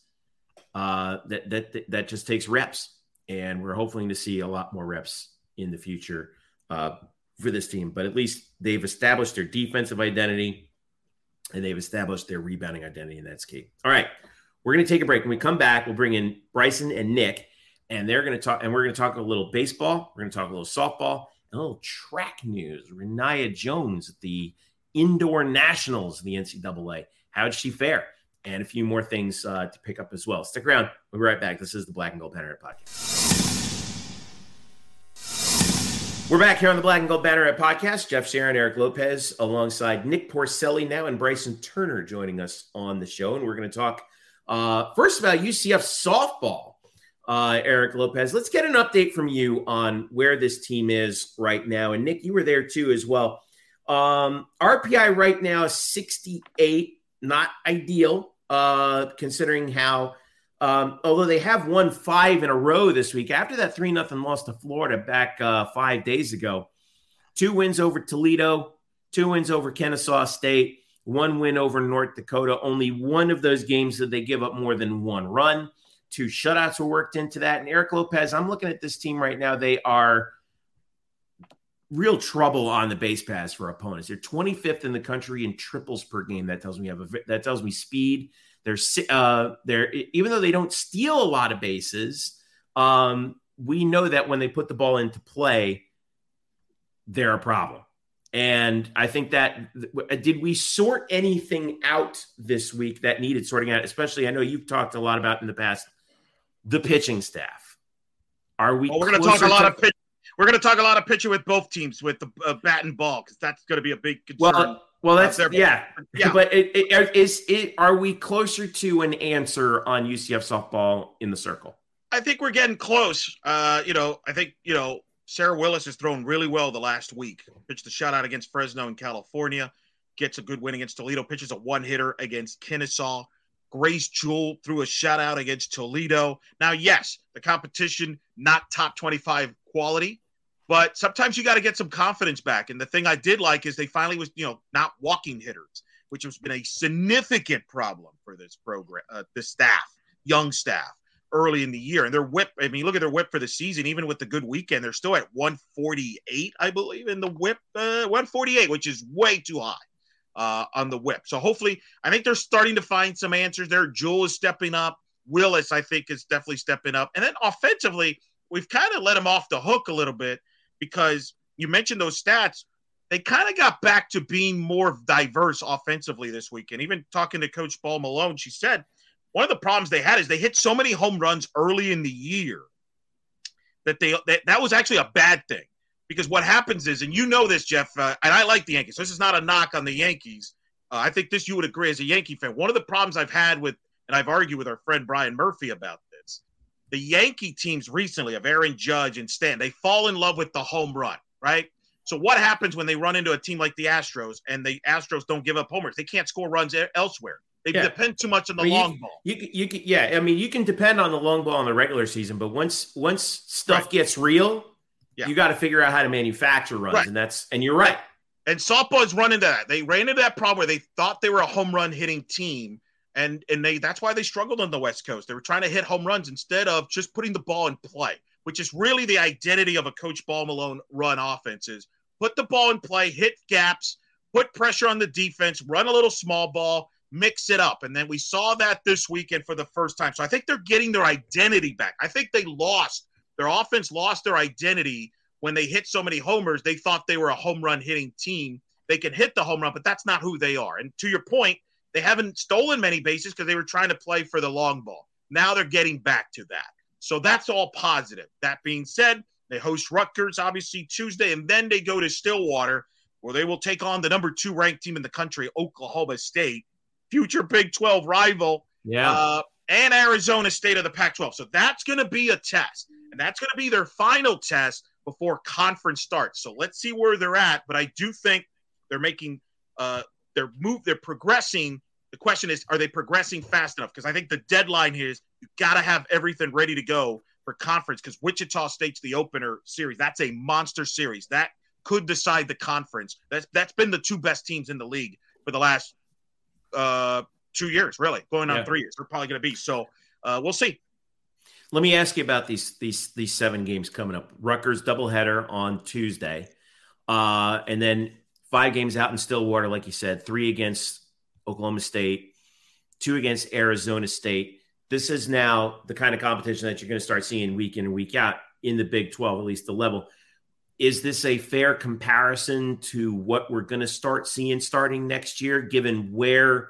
uh, that, that, that just takes reps. And we're hoping to see a lot more reps in the future uh, for this team. But at least they've established their defensive identity and they've established their rebounding identity, and that's key. All right, we're going to take a break. When we come back, we'll bring in Bryson and Nick, and they're going to talk, and we're going to talk a little baseball. We're going to talk a little softball, and a little track news. Rayniah Jones at the indoor nationals of the NCAA. How did she fare? And a few more things uh, to pick up as well. Stick around. We'll be right back. This is the Black and Gold Banner Podcast. We're back here on the Black and Gold Banneret podcast. Jeff Sharon, Eric Lopez, alongside Nick Porcelli now, and Bryson Turner joining us on the show. And we're going to talk uh, first about UCF softball. Uh, Eric Lopez, let's get an update from you on where this team is right now. And Nick, you were there too as well. Um, RPI right now is 68, not ideal uh, considering how um, although they have won five in a row this week after that 3 nothing loss to Florida back uh, five days ago. Two wins over Toledo, two wins over Kennesaw State, one win over North Dakota. Only one of those games did they give up more than one run. Two shutouts were worked into that. And Eric Lopez, I'm looking at this team right now. They are real trouble on the base pass for opponents. They're 25th in the country in triples per game. That tells me have a that tells me speed they're uh, they're even though they don't steal a lot of bases, um, we know that when they put the ball into play, they're a problem. And I think that did we sort anything out this week that needed sorting out? Especially, I know you've talked a lot about in the past the pitching staff. Are we? Well, we're going to talk a lot to- of pitch. We're going to talk a lot of pitching with both teams with the uh, bat and ball because that's going to be a big concern. Well, well, that's yeah, yeah. But it, it, is it are we closer to an answer on UCF softball in the circle? I think we're getting close. Uh, you know, I think you know Sarah Willis has thrown really well the last week. Pitched a shutout against Fresno in California. Gets a good win against Toledo. Pitches a one hitter against Kennesaw. Grace Jewell threw a shutout against Toledo. Now, yes, the competition not top twenty-five quality, but sometimes you got to get some confidence back. And the thing I did like is they finally was, you know, not walking hitters, which has been a significant problem for this program, uh, this staff, young staff early in the year. And their whip, I mean, look at their whip for the season, even with the good weekend, they're still at 148, I believe, in the whip, uh, 148, which is way too high. Uh, on the whip. So hopefully, I think they're starting to find some answers there. Jewell is stepping up. Willis, I think, is definitely stepping up. And then offensively, we've kind of let him off the hook a little bit because you mentioned those stats. They kind of got back to being more diverse offensively this weekend. Even talking to Coach Ball Malone, she said one of the problems they had is they hit so many home runs early in the year that they that, that was actually a bad thing. Because what happens is, and you know this, Jeff, uh, and I like the Yankees. This is not a knock on the Yankees. Uh, I think this you would agree as a Yankee fan. One of the problems I've had with, and I've argued with our friend Brian Murphy about the Yankee teams recently of Aaron Judge and Stan, they fall in love with the home run, right? So what happens when they run into a team like the Astros and the Astros don't give up homers? They can't score runs elsewhere. They yeah. depend too much on the I mean, long you, ball. You, you, yeah, I mean, you can depend on the long ball in the regular season, but once once stuff right. gets real, yeah. you got to figure out how to manufacture runs, right. and that's and you're right. And softball is running that. They ran into that problem where they thought they were a home run hitting team, and and they that's why they struggled on the West Coast. They were trying to hit home runs instead of just putting the ball in play, which is really the identity of a Coach Ball Malone run offense is put the ball in play, hit gaps, put pressure on the defense, run a little small ball, mix it up. And then we saw that this weekend for the first time. So I think they're getting their identity back. I think they lost their offense lost their identity when they hit so many homers. They thought they were a home run hitting team. They can hit the home run, but that's not who they are. And to your point, they haven't stolen many bases because they were trying to play for the long ball. Now they're getting back to that. So that's all positive. That being said, they host Rutgers obviously Tuesday, and then they go to Stillwater, where they will take on the number two ranked team in the country, Oklahoma State, future Big 12 rival. Yeah. Uh, and Arizona State of the Pac 12. So that's going to be a test. And that's going to be their final test before conference starts. So let's see where they're at. But I do think they're making uh, they're move they're progressing. The question is, are they progressing fast enough? Because I think the deadline is you got to have everything ready to go for conference. Because Wichita State's the opener series. That's a monster series that could decide the conference. That's that's been the two best teams in the league for the last uh, two years, really going on yeah. three years. They're probably going to be so. Uh, we'll see. Let me ask you about these these these seven games coming up. Rutgers doubleheader on Tuesday, uh, and then five games out in Stillwater, like you said, three against Oklahoma State, two against Arizona State. This is now the kind of competition that you're going to start seeing week in and week out in the Big 12, at least the level. Is this a fair comparison to what we're going to start seeing starting next year, given where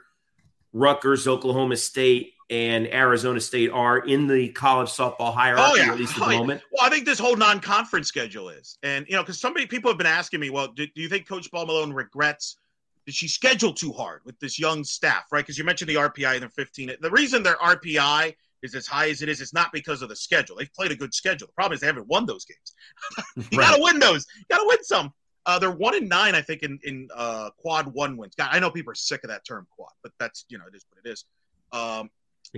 Rutgers, Oklahoma State, and Arizona State are in the college softball hierarchy, oh, yeah. at least at oh, the moment? Well, I think this whole non-conference schedule is, and you know, because so many people have been asking me, well, do, do you think Coach Ball Malone regrets? Did she schedule too hard with this young staff, right? Because you mentioned the RPI, they're 15. The reason their RPI is as high as it is, it's not because of the schedule. They've played a good schedule. The problem is they haven't won those games. you right. got to win those. You got to win some. Uh, they're one in nine, I think, in in uh, quad one wins. God, I know people are sick of that term quad, but that's you know it is what it is. Um,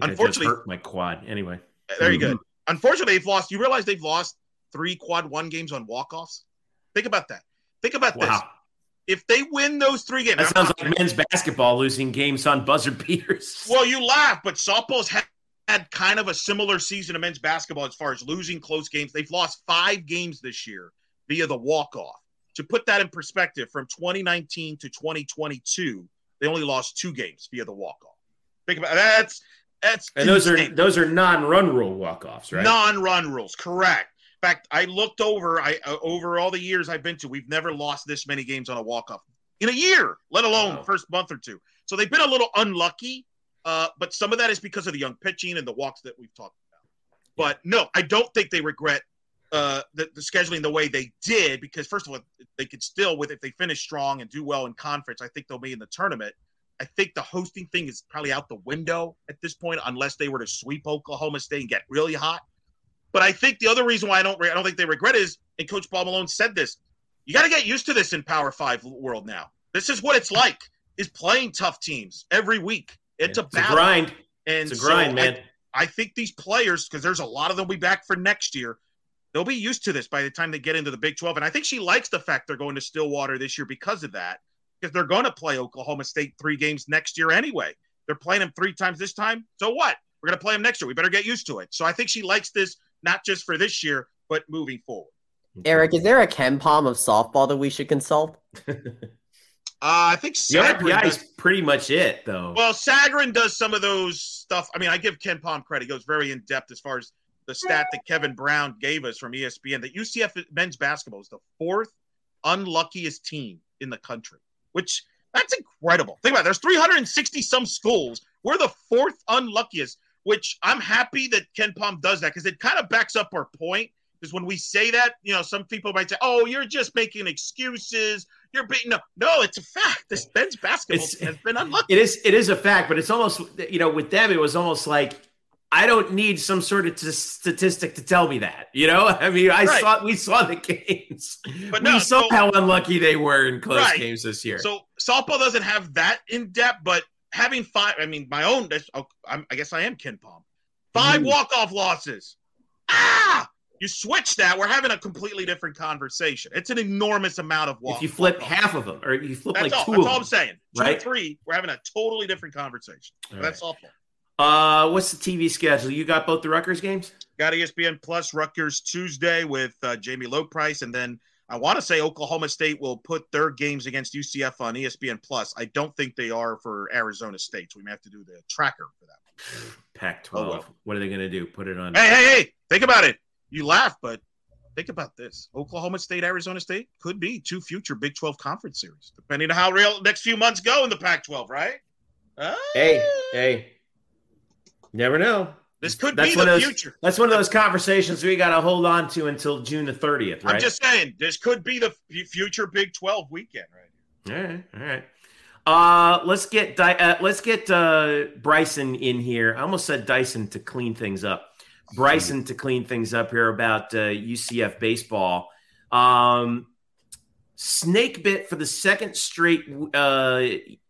unfortunately, hurt my quad anyway. There you go. Mm-hmm. Unfortunately, they've lost. You realize they've lost three quad one games on walk offs. Think about that. Think about wow. this. If they win those three games, that sounds like men's basketball losing games on buzzer beaters. Well, you laugh, but softball's had, had kind of a similar season of men's basketball as far as losing close games. They've lost five games this year via the walk off. To put that in perspective, from 2019 to 2022, they only lost two games via the walk off. Think about that's that's and those insane. are those are non-run rule walk-offs, right? Non-run rules, correct. In fact, I looked over I uh, over all the years I've been to, we've never lost this many games on a walk-off in a year, let alone wow. first month or two. So they've been a little unlucky, uh, but some of that is because of the young pitching and the walks that we've talked about. But no, I don't think they regret uh, the, the, scheduling the way they did because first of all, they could still with if they finish strong and do well in conference, I think they'll be in the tournament. I think the hosting thing is probably out the window at this point, unless they were to sweep Oklahoma State and get really hot. But I think the other reason why I don't I don't think they regret is, and Coach Ball Malone said this, you got to get used to this in Power Five world now. This is what it's like: is playing tough teams every week. It's, yeah, a, it's a grind. And it's a grind, so man. I, I think these players, because there's a lot of them will be back for next year. They'll be used to this by the time they get into the Big 12. And I think she likes the fact they're going to Stillwater this year because of that because they're going to play Oklahoma State three games next year anyway. They're playing them three times this time. So what? We're going to play them next year. We better get used to it. So I think she likes this not just for this year, but moving forward. Eric, is there a KenPom of softball that we should consult? uh, I think Sagarin is pretty much it, though. Well, Sagarin does some of those stuff. I mean, I give KenPom credit. He goes very in depth as far as the stat that Kevin Brown gave us from ESPN that UCF men's basketball is the fourth unluckiest team in the country which that's incredible. Think about it. There's 360 some schools. We're the fourth unluckiest, which I'm happy that KenPom does that because it kind of backs up our point. Because when we say that, you know, some people might say, "Oh, you're just making excuses. You're being no, no. It's a fact. This men's basketball it's, has been unlucky. It is. It is a fact, but it's almost, you know, with them, it was almost like I don't need some sort of t- statistic to tell me that. You know, I mean, I right. saw we saw the games. But we saw so, how unlucky they were in close right. games this year. So softball doesn't have that in depth, but having five. I mean, my own. Oh, I guess I am KenPom. Five walk off losses. Ah, you switch that. We're having a completely different conversation. It's an enormous amount of walk. If you flip half of them, or you flip that's like all, two. That's all I'm saying. Two right? three. We're having a totally different conversation. that's right. softball. Uh, what's the TV schedule? You got both the Rutgers games? Got ESPN Plus Rutgers Tuesday with uh, Jamie Loprice, and then I want to say Oklahoma State will put their games against UCF on ESPN Plus. I don't think they are for Arizona State, so we may have to do the tracker for that. Pac-12. Oh, well. What are they going to do? Put it on? Hey, hey, hey! Think about it. You laugh, but think about this: Oklahoma State, Arizona State could be two future Big 12 conference series, depending on how real next few months go in the Pac-12, right? Hey, hey, Never know. This could that's be the those, future. That's one of those conversations we got to hold on to until June the 30th, right? I'm just saying, this could be the future Big 12 weekend, right? All right, all right. Uh, let's get uh, let's get uh, Bryson in here. I almost said Dyson to clean things up. Bryson to clean things up here about uh, UCF baseball. Um, snake bit for the second straight uh,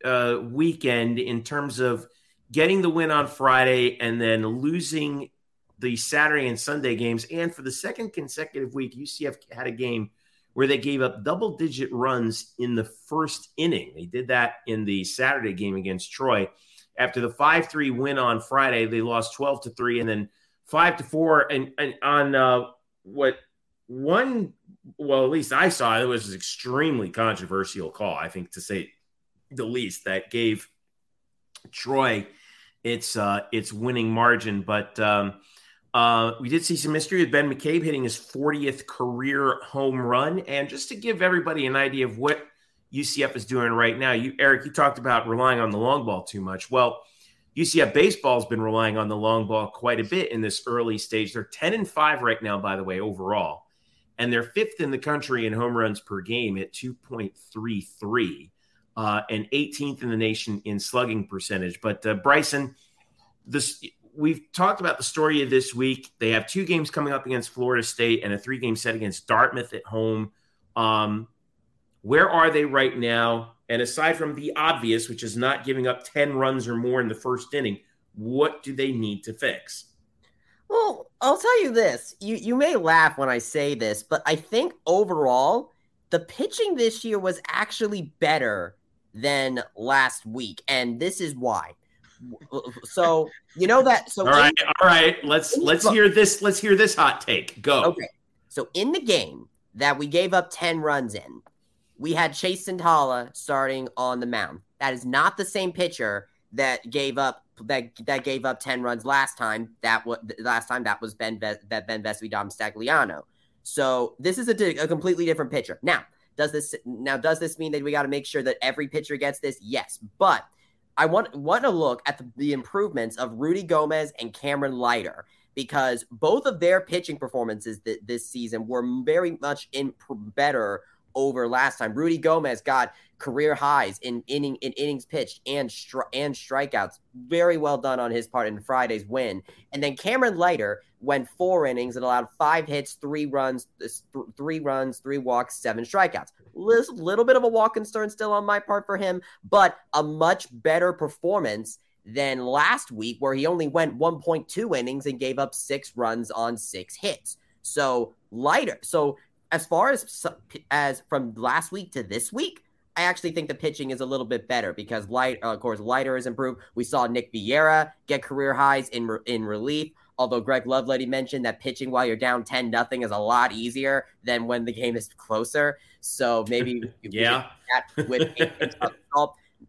uh, weekend in terms of getting the win on Friday and then losing the Saturday and Sunday games. And for the second consecutive week, UCF had a game where they gave up double digit runs in the first inning. They did that in the Saturday game against Troy. After the 5 3 win on Friday, they lost 12 to 3 and then 5 to 4. And, and on uh, what one, well, at least I saw, it was an extremely controversial call, I think, to say the least, that gave Troy its uh, its winning margin. But um, uh, we did see some mystery with Ben McCabe hitting his 40th career home run. And just to give everybody an idea of what UCF is doing right now, you Eric, you talked about relying on the long ball too much. Well, UCF baseball has been relying on the long ball quite a bit in this early stage. They're 10 and 5 right now, by the way, overall. And they're fifth in the country in home runs per game at 2.33 uh, and 18th in the nation in slugging percentage. But uh, Bryson, this we've talked about the story of this week. They have two games coming up against Florida State and a three game set against Dartmouth at home. Um, where are they right now? And aside from the obvious, which is not giving up 10 runs or more in the first inning, what do they need to fix? Well, I'll tell you this. You you may laugh when I say this, but I think overall the pitching this year was actually better than last week, and this is why so you know that. So all right, in, all right. Let's let's hear this. Let's hear this hot take. Go. Okay. So in the game that we gave up ten runs in, we had Chase Santala starting on the mound. That is not the same pitcher that gave up that that gave up ten runs last time. That was last time that was Ben that Ben Vespi Dom Stagliano. So this is a, a completely different pitcher. Now, does this now does this mean that we got to make sure that every pitcher gets this? Yes, but I want want to look at the, the improvements of Rudy Gomez and Cameron Leiter because both of their pitching performances th- this season were very much in better over last time. Rudy Gomez got career highs in inning in innings pitched and stri- and strikeouts. Very well done on his part in Friday's win. And then Cameron Leiter went four innings and allowed five hits, three runs, th- three runs, three walks, seven strikeouts. Little, little bit of a walk concern still on my part for him, but a much better performance than last week where he only went 1.2 innings and gave up six runs on six hits. So Leiter. So as far as as from last week to this week, I actually think the pitching is a little bit better because light, uh, of course, Leiter has improved. We saw Nick Vieira get career highs in in relief. Although Greg Lovelady mentioned that pitching while you're down ten nothing is a lot easier than when the game is closer. So maybe yeah, that with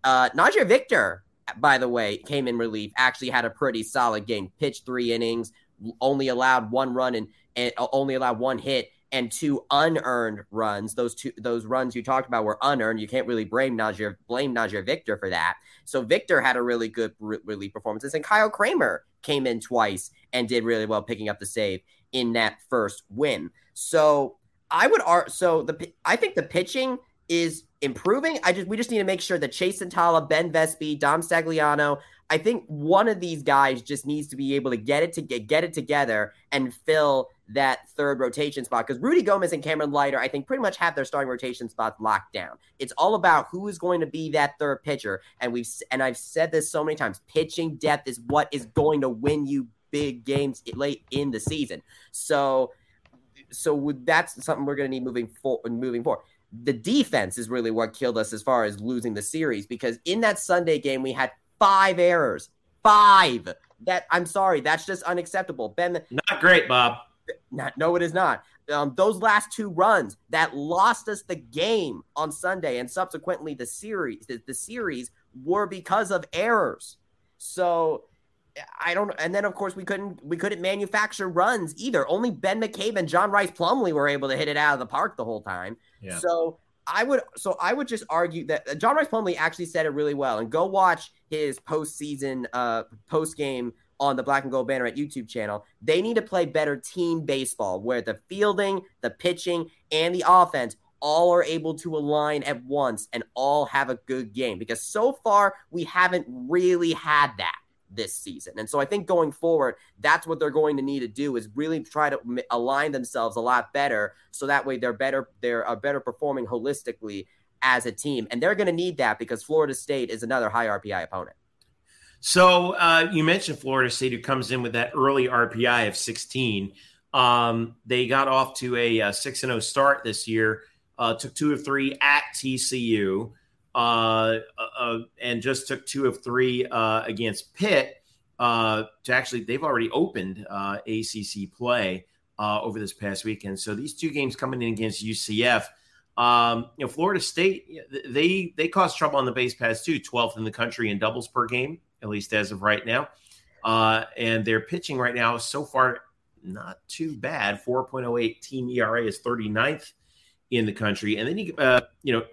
uh, Najee Victor, by the way, came in relief. Actually had a pretty solid game. Pitched three innings, only allowed one run and, and only allowed one hit and two unearned runs. Those two those runs you talked about were unearned. You can't really blame Najee blame Najee Victor for that. So Victor had a really good re- relief performances, and Kyle Kramer came in twice and did really well, picking up the save in that first win. So I would ar- so the I think the pitching is improving. I just we just need to make sure that Chase Santala, Ben Vespi, Dom Stagliano. I think one of these guys just needs to be able to get it to get, get it together and fill that third rotation spot because Rudy Gomez and Cameron Leiter, I think, pretty much have their starting rotation spots locked down. It's all about who is going to be that third pitcher, and we've and I've said this so many times: pitching depth is what is going to win you big games late in the season. So, so that's something we're going to need moving forward. Moving forward. The defense is really what killed us as far as losing the series because in that Sunday game we had five errors. Five. That I'm sorry, that's just unacceptable. Ben, not great, Bob. Not, no, it is not. Um, those last two runs that lost us the game on Sunday and subsequently the series, the, the series were because of errors. So I don't. And then of course we couldn't we couldn't manufacture runs either. Only Ben McCabe and John Rhys Plumlee were able to hit it out of the park the whole time. Yeah. So I would so I would just argue that uh, John Rhys Plumlee actually said it really well. And go watch his postseason uh post game on the Black and Gold Banner at YouTube channel. They need to play better team baseball where the fielding, the pitching, and the offense all are able to align at once and all have a good game because so far we haven't really had that. This season. And so I think going forward, that's what they're going to need to do is really try to align themselves a lot better so that way they're better they're uh, better performing holistically as a team. And they're going to need that because Florida State is another high RPI opponent. So uh, you mentioned Florida State, who comes in with that early RPI of 16. Um, they got off to a, a 6 0 start this year, uh, took two of three at TCU, uh, uh, uh, and just took two of three uh, against Pitt. Uh, to actually, they've already opened ACC play over this past weekend. So these two games coming in against UCF. Um, you know, Florida State, they they caused trouble on the base pass too, 12th in the country in doubles per game at least as of right now. Uh, and their pitching right now so far not too bad. 4.08 team ERA is 39th in the country. And then you, uh, you know,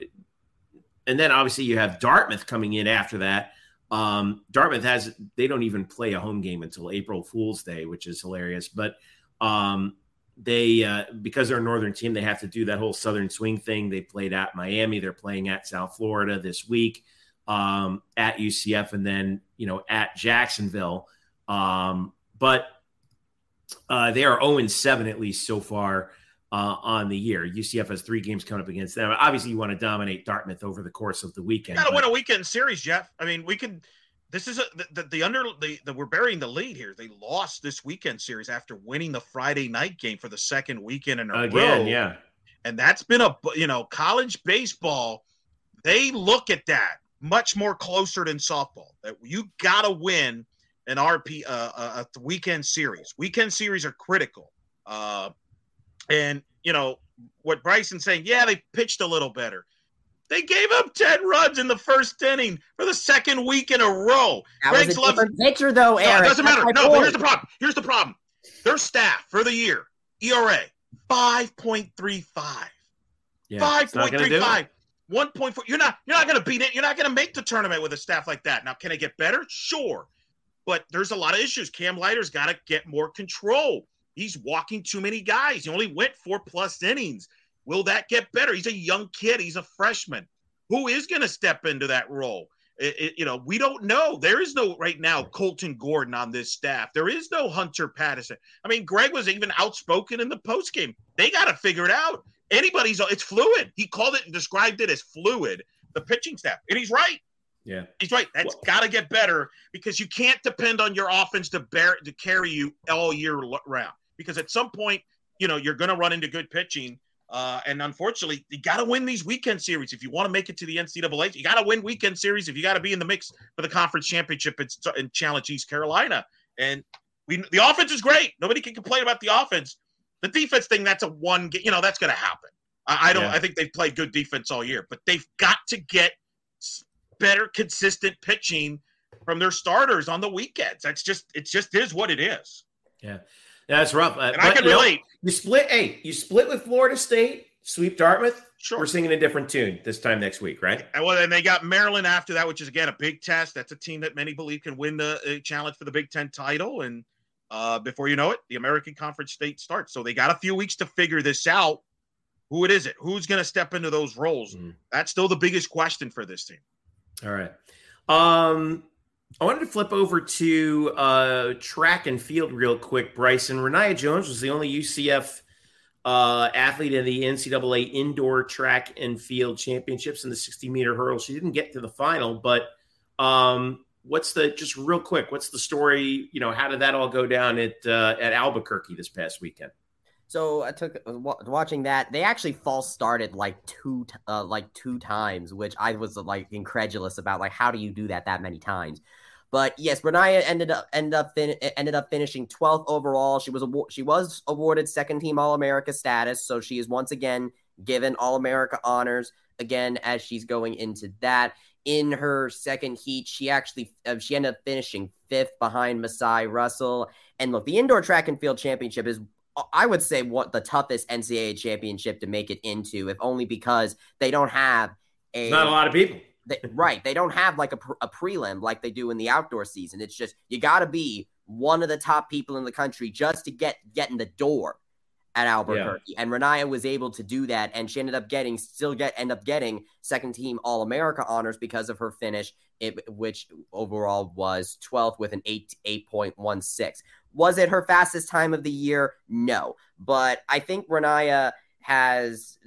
and then obviously you have Dartmouth coming in after that. Um, Dartmouth has they don't even play a home game until April Fool's Day, which is hilarious. But um, they uh, because they're a northern team, they have to do that whole southern swing thing. They played at Miami. They're playing at South Florida this week um, at UCF and then you know at Jacksonville. Um, but uh, they are 0 7 at least so far uh, on the year. UCF has three games coming up against them. Obviously, you want to dominate Dartmouth over the course of the weekend. Got to win a weekend series, Jeff. I mean, we can. This is a, the, the under the, the we're burying the lead here. They lost this weekend series after winning the Friday night game for the second weekend in a Again, row. Yeah, and that's been a you know college baseball. They look at that much more closer than softball. That you got to win an RP uh, a weekend series. Weekend series are critical. Uh, and you know what Bryson's saying? Yeah, they pitched a little better. They gave up ten runs in the first inning for the second week in a row. That Greg's was a different pitcher, though. Eric. No, it doesn't matter. No, but here's the problem. Here's the problem. Their staff for the year ERA five point three five. Five point three five. One point four. You're not. You're not going to beat it. You're not going to make the tournament with a staff like that. Now, can it get better? Sure, but there's a lot of issues. Cam Leiter's got to get more control. He's walking too many guys. He only went four plus innings. Will that get better? He's a young kid. He's a freshman. Who is going to step into that role? It, it, you know, we don't know. There is no right now Colton Gordon on this staff. There is no Hunter Patterson. I mean, Greg was even outspoken in the post game. They got to figure it out anybody's it's fluid. He called it and described it as fluid, the pitching staff. And he's right. Yeah. He's right. That's well, got to get better because you can't depend on your offense to bear to carry you all year round. Because at some point, you know, you're going to run into good pitching. Uh, and unfortunately, you got to win these weekend series if you want to make it to the NCAA. You got to win weekend series if you got to be in the mix for the conference championship and, and challenge East Carolina. And we, the offense is great. Nobody can complain about the offense. The defense thing, that's a one. You know, that's going to happen. I, I don't. Yeah. I think they've played good defense all year, but they've got to get better, consistent pitching from their starters on the weekends. That's just. It's just is what it is. Yeah, that's rough. Uh, and I can you relate. Know, you split. Hey, you split with Florida State. Sweep Dartmouth. Sure. We're singing a different tune this time next week, right? And well, and they got Maryland after that, which is again a big test. That's a team that many believe can win the uh, challenge for the Big Ten title, and uh, before you know it, the American Conference state starts. So they got a few weeks to figure this out. Who it is it? Who's going to step into those roles? Mm. That's still the biggest question for this team. All right. Um, I wanted to flip over to uh, track and field real quick. Bryson Rayniah Jones was the only UCF uh, athlete in the NCAA indoor track and field championships in the 60 meter hurdle. She didn't get to the final, but um, what's the just real quick? What's the story? You know, how did that all go down at uh, at Albuquerque this past weekend? So I took uh, watching that. They actually false started like two uh, like two times, which I was like incredulous about. Like, how do you do that that many times? But yes, Rayniah ended up ended up fin- ended up finishing 12th overall. She was she was awarded second team All America status, so she is once again given All America honors again as she's going into that in her second heat. She actually uh, she ended up finishing fifth behind Masai Russell. And look, the indoor track and field championship is I would say what the toughest NCAA championship to make it into, if only because they don't have a not a lot of people. They, right, they don't have like a, a prelim like they do in the outdoor season. It's just you got to be one of the top people in the country just to get get in the door at Albuquerque, yeah. and Rayniah was able to do that, and she ended up getting still get end up getting second team All America honors because of her finish, it, which overall was 12th with an eight eight point one six. Was it her fastest time of the year? No, but I think Rayniah has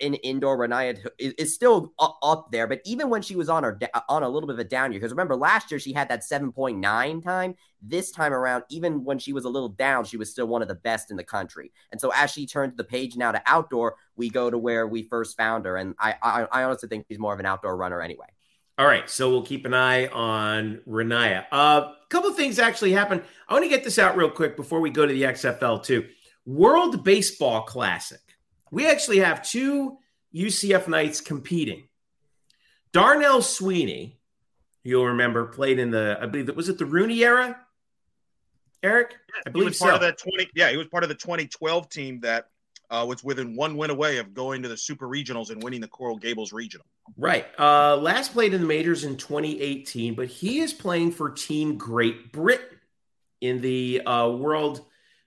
in indoor Rayniah is, still up there, but even when she was on her on a little bit of a down year, because remember last year she had that 7.9 time. This time around, even when she was a little down, she was still one of the best in the country. And so as she turned the page now to outdoor, we go to where we first found her, and I I, I honestly think she's more of an outdoor runner anyway. All right, so we'll keep an eye on Rayniah. A uh, couple things actually happened. I want to get this out real quick before we go to the XFL too. World Baseball Classic we actually have two UCF Knights competing. Darnell Sweeney, you'll remember, played in the, I believe that was it the Rooney era. Eric, yeah, I believe he was part so. of that twenty. Yeah, he was part of the 2012 team that uh, was within one win away of going to the Super Regionals and winning the Coral Gables Regional. Right. Uh, last played in the majors in 2018, but he is playing for Team Great Britain in the uh, World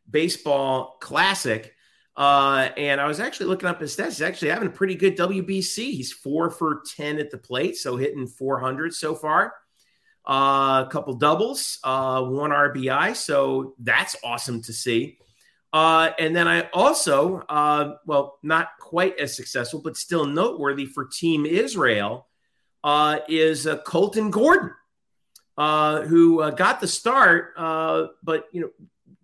Baseball Classic. Uh, and I was actually looking up his stats. He's actually having a pretty good WBC. He's four for 10 at the plate, so hitting 400 so far. Uh, a couple doubles, uh, one RBI. So that's awesome to see. Uh, and then I also, uh, well, not quite as successful, but still noteworthy for Team Israel uh, is Colton Gordon, who got the start, but you know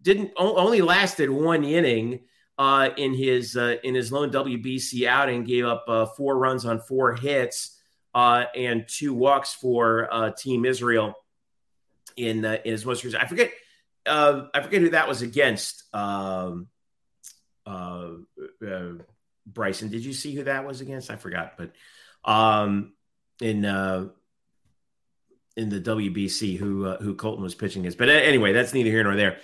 didn't only lasted one inning uh, in his uh, in his lone WBC outing, gave up uh, four runs on four hits uh, and two walks for uh, Team Israel in uh, in his most recent. I forget I forget who that was against. Um, Bryson, did you see who that was against? I forgot, but um, in in the WBC, who who Colton was pitching against. But anyway, that's neither here nor there.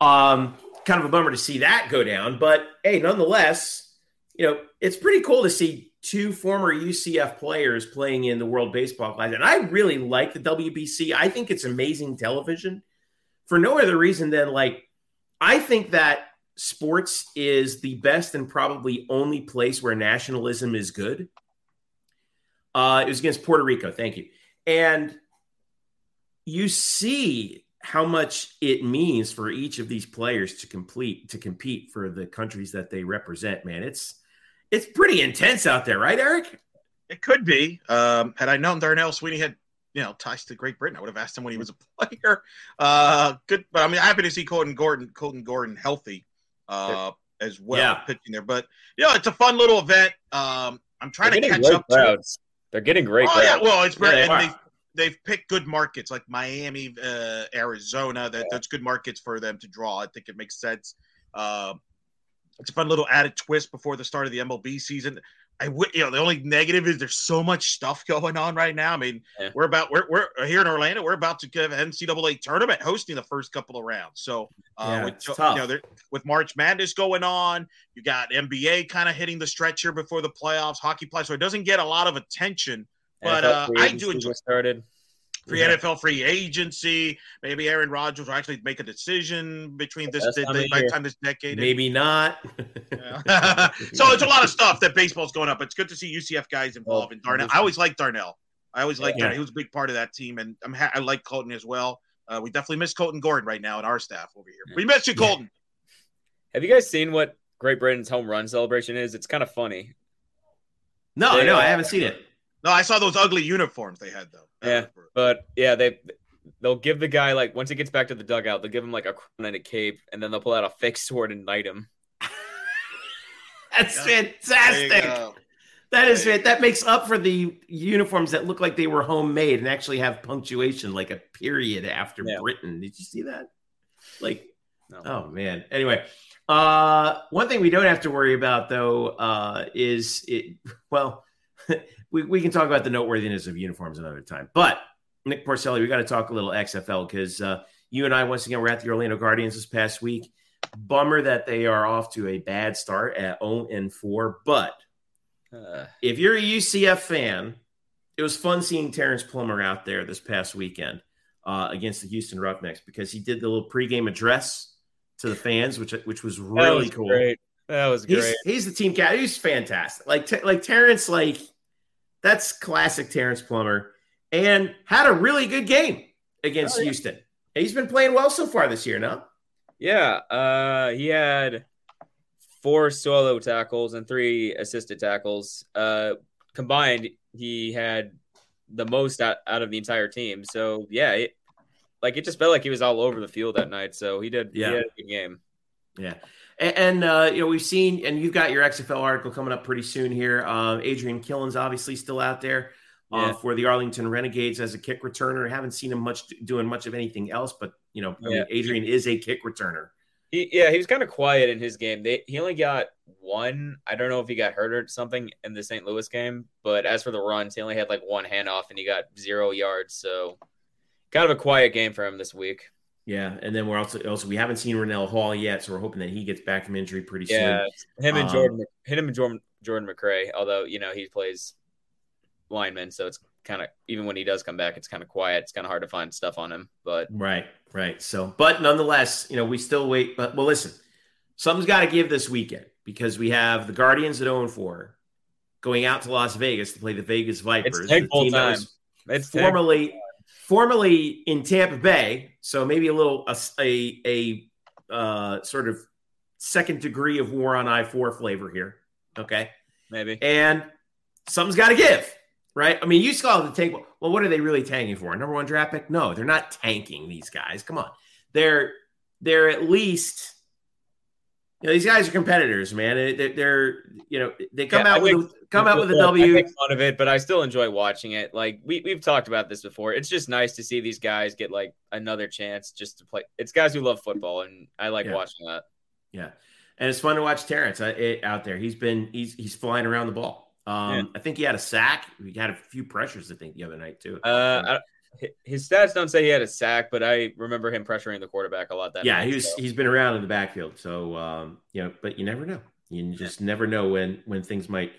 Um, kind of a bummer to see that go down. But hey, nonetheless, you know, it's pretty cool to see two former UCF players playing in the World Baseball Classic. And I really like the WBC. I think it's amazing television for no other reason than like, I think that sports is the best and probably only place where nationalism is good. Uh, it was against Puerto Rico. Thank you. And you see how much it means for each of these players to complete to compete for the countries that they represent man. It's it's pretty intense out there right eric? It could be. Um, had i known darnell sweeney had you know ties to great britain i would have asked him when he was a player. Uh good but i mean happy to see colton gordon colton gordon healthy uh as well yeah. pitching there. But you know it's a fun little event. Um i'm trying They're to catch up crowds. to they're getting great oh, crowds. yeah well it's very yeah, and they've picked good markets like Miami, uh, Arizona. That that's good markets for them to draw. I think it makes sense. Uh, it's a fun little added twist before the start of the MLB season. I would, you know, the only negative is there's so much stuff going on right now. I mean, yeah. we're about we're, we're here in Orlando. We're about to give NCAA tournament hosting the first couple of rounds. So, uh, yeah, with, you know, with March Madness going on, you got NBA kind of hitting the stretcher before the playoffs, hockey play, so it doesn't get a lot of attention but uh, I do enjoy started. Free yeah. NFL free agency. Maybe Aaron Rodgers will actually make a decision between this the, the, by the time this decade. Maybe not. so it's a lot of stuff that baseball's going up. It's good to see UCF guys involved in Darnell. I always like Darnell. I always like yeah. Darnell. He was a big part of that team, and I'm ha- I like Colton as well. Uh, we definitely miss Colton Gordon right now in our staff over here. We miss you, Colton. Have you guys seen what Great Britain's home run celebration is? It's kind of funny. No, they, no, I haven't seen it. No, I saw those ugly uniforms they had though. Yeah, but yeah, they they'll give the guy like once he gets back to the dugout, they'll give him like a crown and a cape, and then they'll pull out a fake sword and knight him. That's yeah. fantastic. That is it. That makes up for the uniforms that look like they were homemade and actually have punctuation, like a period after yeah. Britain. Did you see that? Like, no. oh man. Anyway, uh, one thing we don't have to worry about though uh, is it. Well, we, we can talk about the noteworthiness of uniforms another time. But Nick Porcelli, we got to talk a little XFL because uh, you and I once again were at the Orlando Guardians this past week. Bummer that they are off to a bad start at 0 and 4. But uh, if you're a UCF fan, it was fun seeing Terrence Plummer out there this past weekend uh, against the Houston Roughnecks because he did the little pregame address to the fans, which which was really was cool. Great. That was He's great. he's the team cat. He's fantastic. Like Te- like Terrence, like that's classic Terrence Plummer, and had a really good game against Oh, yeah. Houston. He's been playing well so far this year. No, Yeah, uh, he had four solo tackles and three assisted tackles. Uh, combined, he had the most out, out of the entire team. So yeah, it, like it just felt like he was all over the field that night. So he did. Yeah. he a good game. Yeah. And, uh, you know, we've seen, and you've got your XFL article coming up pretty soon here. Uh, Adrian Killins obviously still out there uh, Yeah. for the Arlington Renegades as a kick returner. haven't seen him much doing much of anything else, but you know, I mean, Adrian is a kick returner. He, yeah, he was kind of quiet in his game. They, he only got one. I don't know if he got hurt or something in the St. Louis game, but as for the runs, he only had like one handoff and he got zero yards. So kind of a quiet game for him this week. Yeah, and then we're also also we haven't seen Rennell Hall yet, so we're hoping that he gets back from injury pretty Yeah, him and Um, Jordan, him and Jordan, Jordan McRae. Although you know he plays lineman, so it's kind of even when he does come back, it's kind of quiet. It's kind of hard to find stuff on him. But. Right, right. So, but nonetheless, you know, we still wait. But well, listen, something's got to give this weekend because we have the Guardians at 0 4 going out to Las Vegas to play the Vegas Vipers. it's team time. was It's formerly formerly in Tampa Bay, so maybe a little a a, a uh, sort of second degree of war on I four flavor here. Okay, maybe. and something's got to give, right? I mean, you saw the tank. Well, what are they really tanking for? Number one draft pick? No, they're not tanking these guys. Come on, they're they're at least. You know, these guys are competitors, man. They're, they're you know, they come Yeah, out I with a, come out with a Well, I W. make fun of it, but I still enjoy watching it. Like we we've talked about this before. It's just nice to see these guys get like another chance just to play. It's guys who love football, and I like Yeah. watching that. Yeah, and it's fun to watch Terrence uh, it, out there. He's been he's he's flying around the ball. Um, Yeah. I think he had a sack. He had a few pressures. I think the other night too. Uh, I, his stats don't say he had a sack, but I remember him pressuring the quarterback a lot. That yeah, night, he was so. he's been around in the backfield. So um, you know, but you never know. You just never know when when things might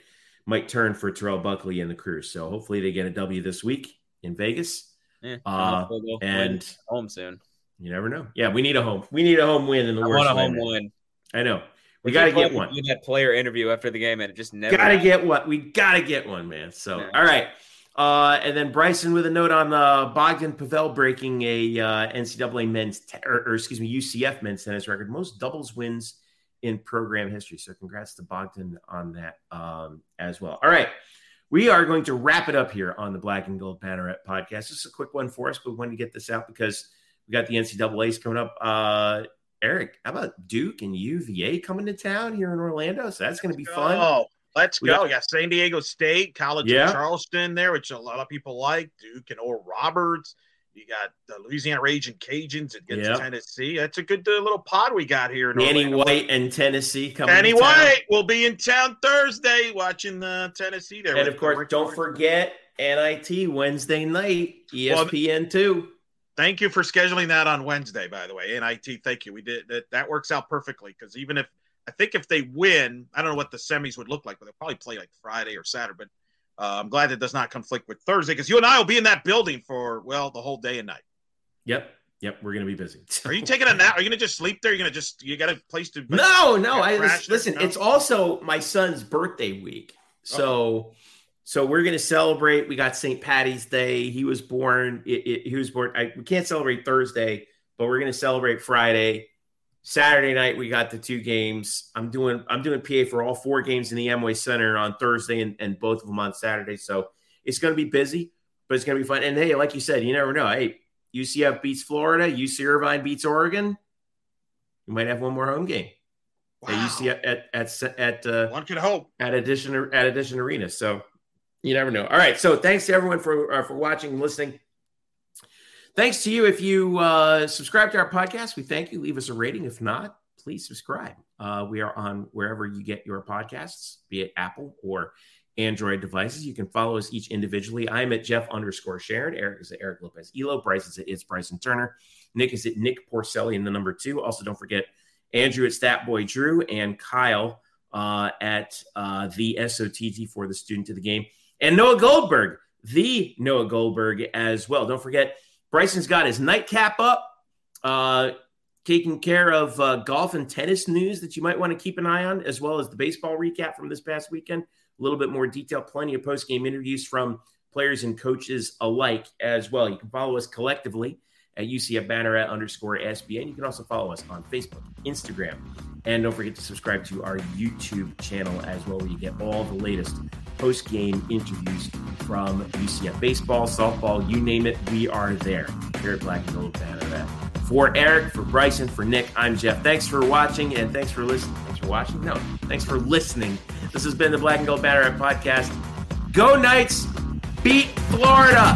might turn for Terrell Buckley and the crew. So hopefully they get a W this week in Vegas. Yeah, Uh, And home soon. you never know. Yeah, we need a home. We need a home win in the I worst want a home win. I know. We got to get one. we That player interview after the game, and it just never. Gotta get what we gotta get one, man. So Yeah. all right. Uh, and then Bryson with a note on uh, Bogdan Pavel breaking a uh, NCAA men's te- or, or excuse me UCF men's tennis record, most doubles wins in program history. So congrats to Bogdan on that um, as well. All right, we are going to wrap it up here on the Black and Gold Banneret podcast. Just a quick one for us, but we wanted to get this out because we got the NCAA's coming up. Uh, Eric, how about Duke and UVA coming to town here in Orlando? So that's going to be fun. Oh, let's We go. got- We got San Diego State, College Yeah. of Charleston there, which a lot of people like. Duke and Oral Roberts. You got the Louisiana Raging Cajuns against Yeah. Tennessee. That's a good uh, little pod we got here in Danny Orlando. White and Tennessee coming. Danny White will be in town Thursday watching the Tennessee there. and of course, don't forget NIT Wednesday night, ESPN two. Thank you for scheduling that on Wednesday, by the way. NIT, thank you. We did that. That works out perfectly because even if I think if they win, I don't know what the semis would look like, but they'll probably play like Friday or Saturday. But uh, I'm glad that does not conflict with Thursday because you and I will be in that building for well the whole day and night. Yep, yep, we're gonna be busy. Are you taking a nap? Are you gonna just sleep there? You're gonna just you got a place to no, no. I listen. It's also my son's birthday week, so so we're gonna celebrate. We got St. Patty's Day. He was born. It, it, he was born. I, we can't celebrate Thursday, but we're gonna celebrate Friday. Saturday night we got the two games. I'm doing I'm doing PA for all four games in the Amway Center on Thursday and, and both of them on Saturday. So it's going to be busy, but it's going to be fun. And hey, like you said, you never know. Hey, UCF beats Florida, UC Irvine beats Oregon. You might have one more home game at Wow. UCF at at at uh, One could hope. at addition at addition Arena. So you never know. All right. So thanks to everyone for uh, for watching and listening. Thanks to you if you uh, subscribe to our podcast. We thank you. Leave us a rating. If not, please subscribe. Uh, we are on wherever you get your podcasts, be it Apple or Android devices. You can follow us each individually. I'm at Jeff underscore Sharon. Eric is at Eric Lopez Elo. Bryce is at It's Bryson Turner. Nick is at Nick Porcelli in the number two. Also, don't forget Andrew at Statboy Drew and Kyle uh, at uh, the SOTG for the student of the game. And Noah Goldberg, the Noah Goldberg as well. Don't forget, Bryson's got his nightcap up. Uh, taking care of uh, golf and tennis news that you might want to keep an eye on, as well as the baseball recap from this past weekend. A little bit more detail, plenty of post game interviews from players and coaches alike as well. You can follow us collectively at UCF Banneret underscore SBN. You can also follow us on Facebook, Instagram, and don't forget to subscribe to our YouTube channel as well, where you get all the latest post game interviews from UCF baseball, softball, you name it, we are there here at Black and Gold Banneret. For Eric, for Bryson, for Nick, I'm Jeff. Thanks for watching and thanks for listening. Thanks for watching? No, thanks for listening. This has been the Black and Gold Banneret podcast. Go Knights! Beat Florida!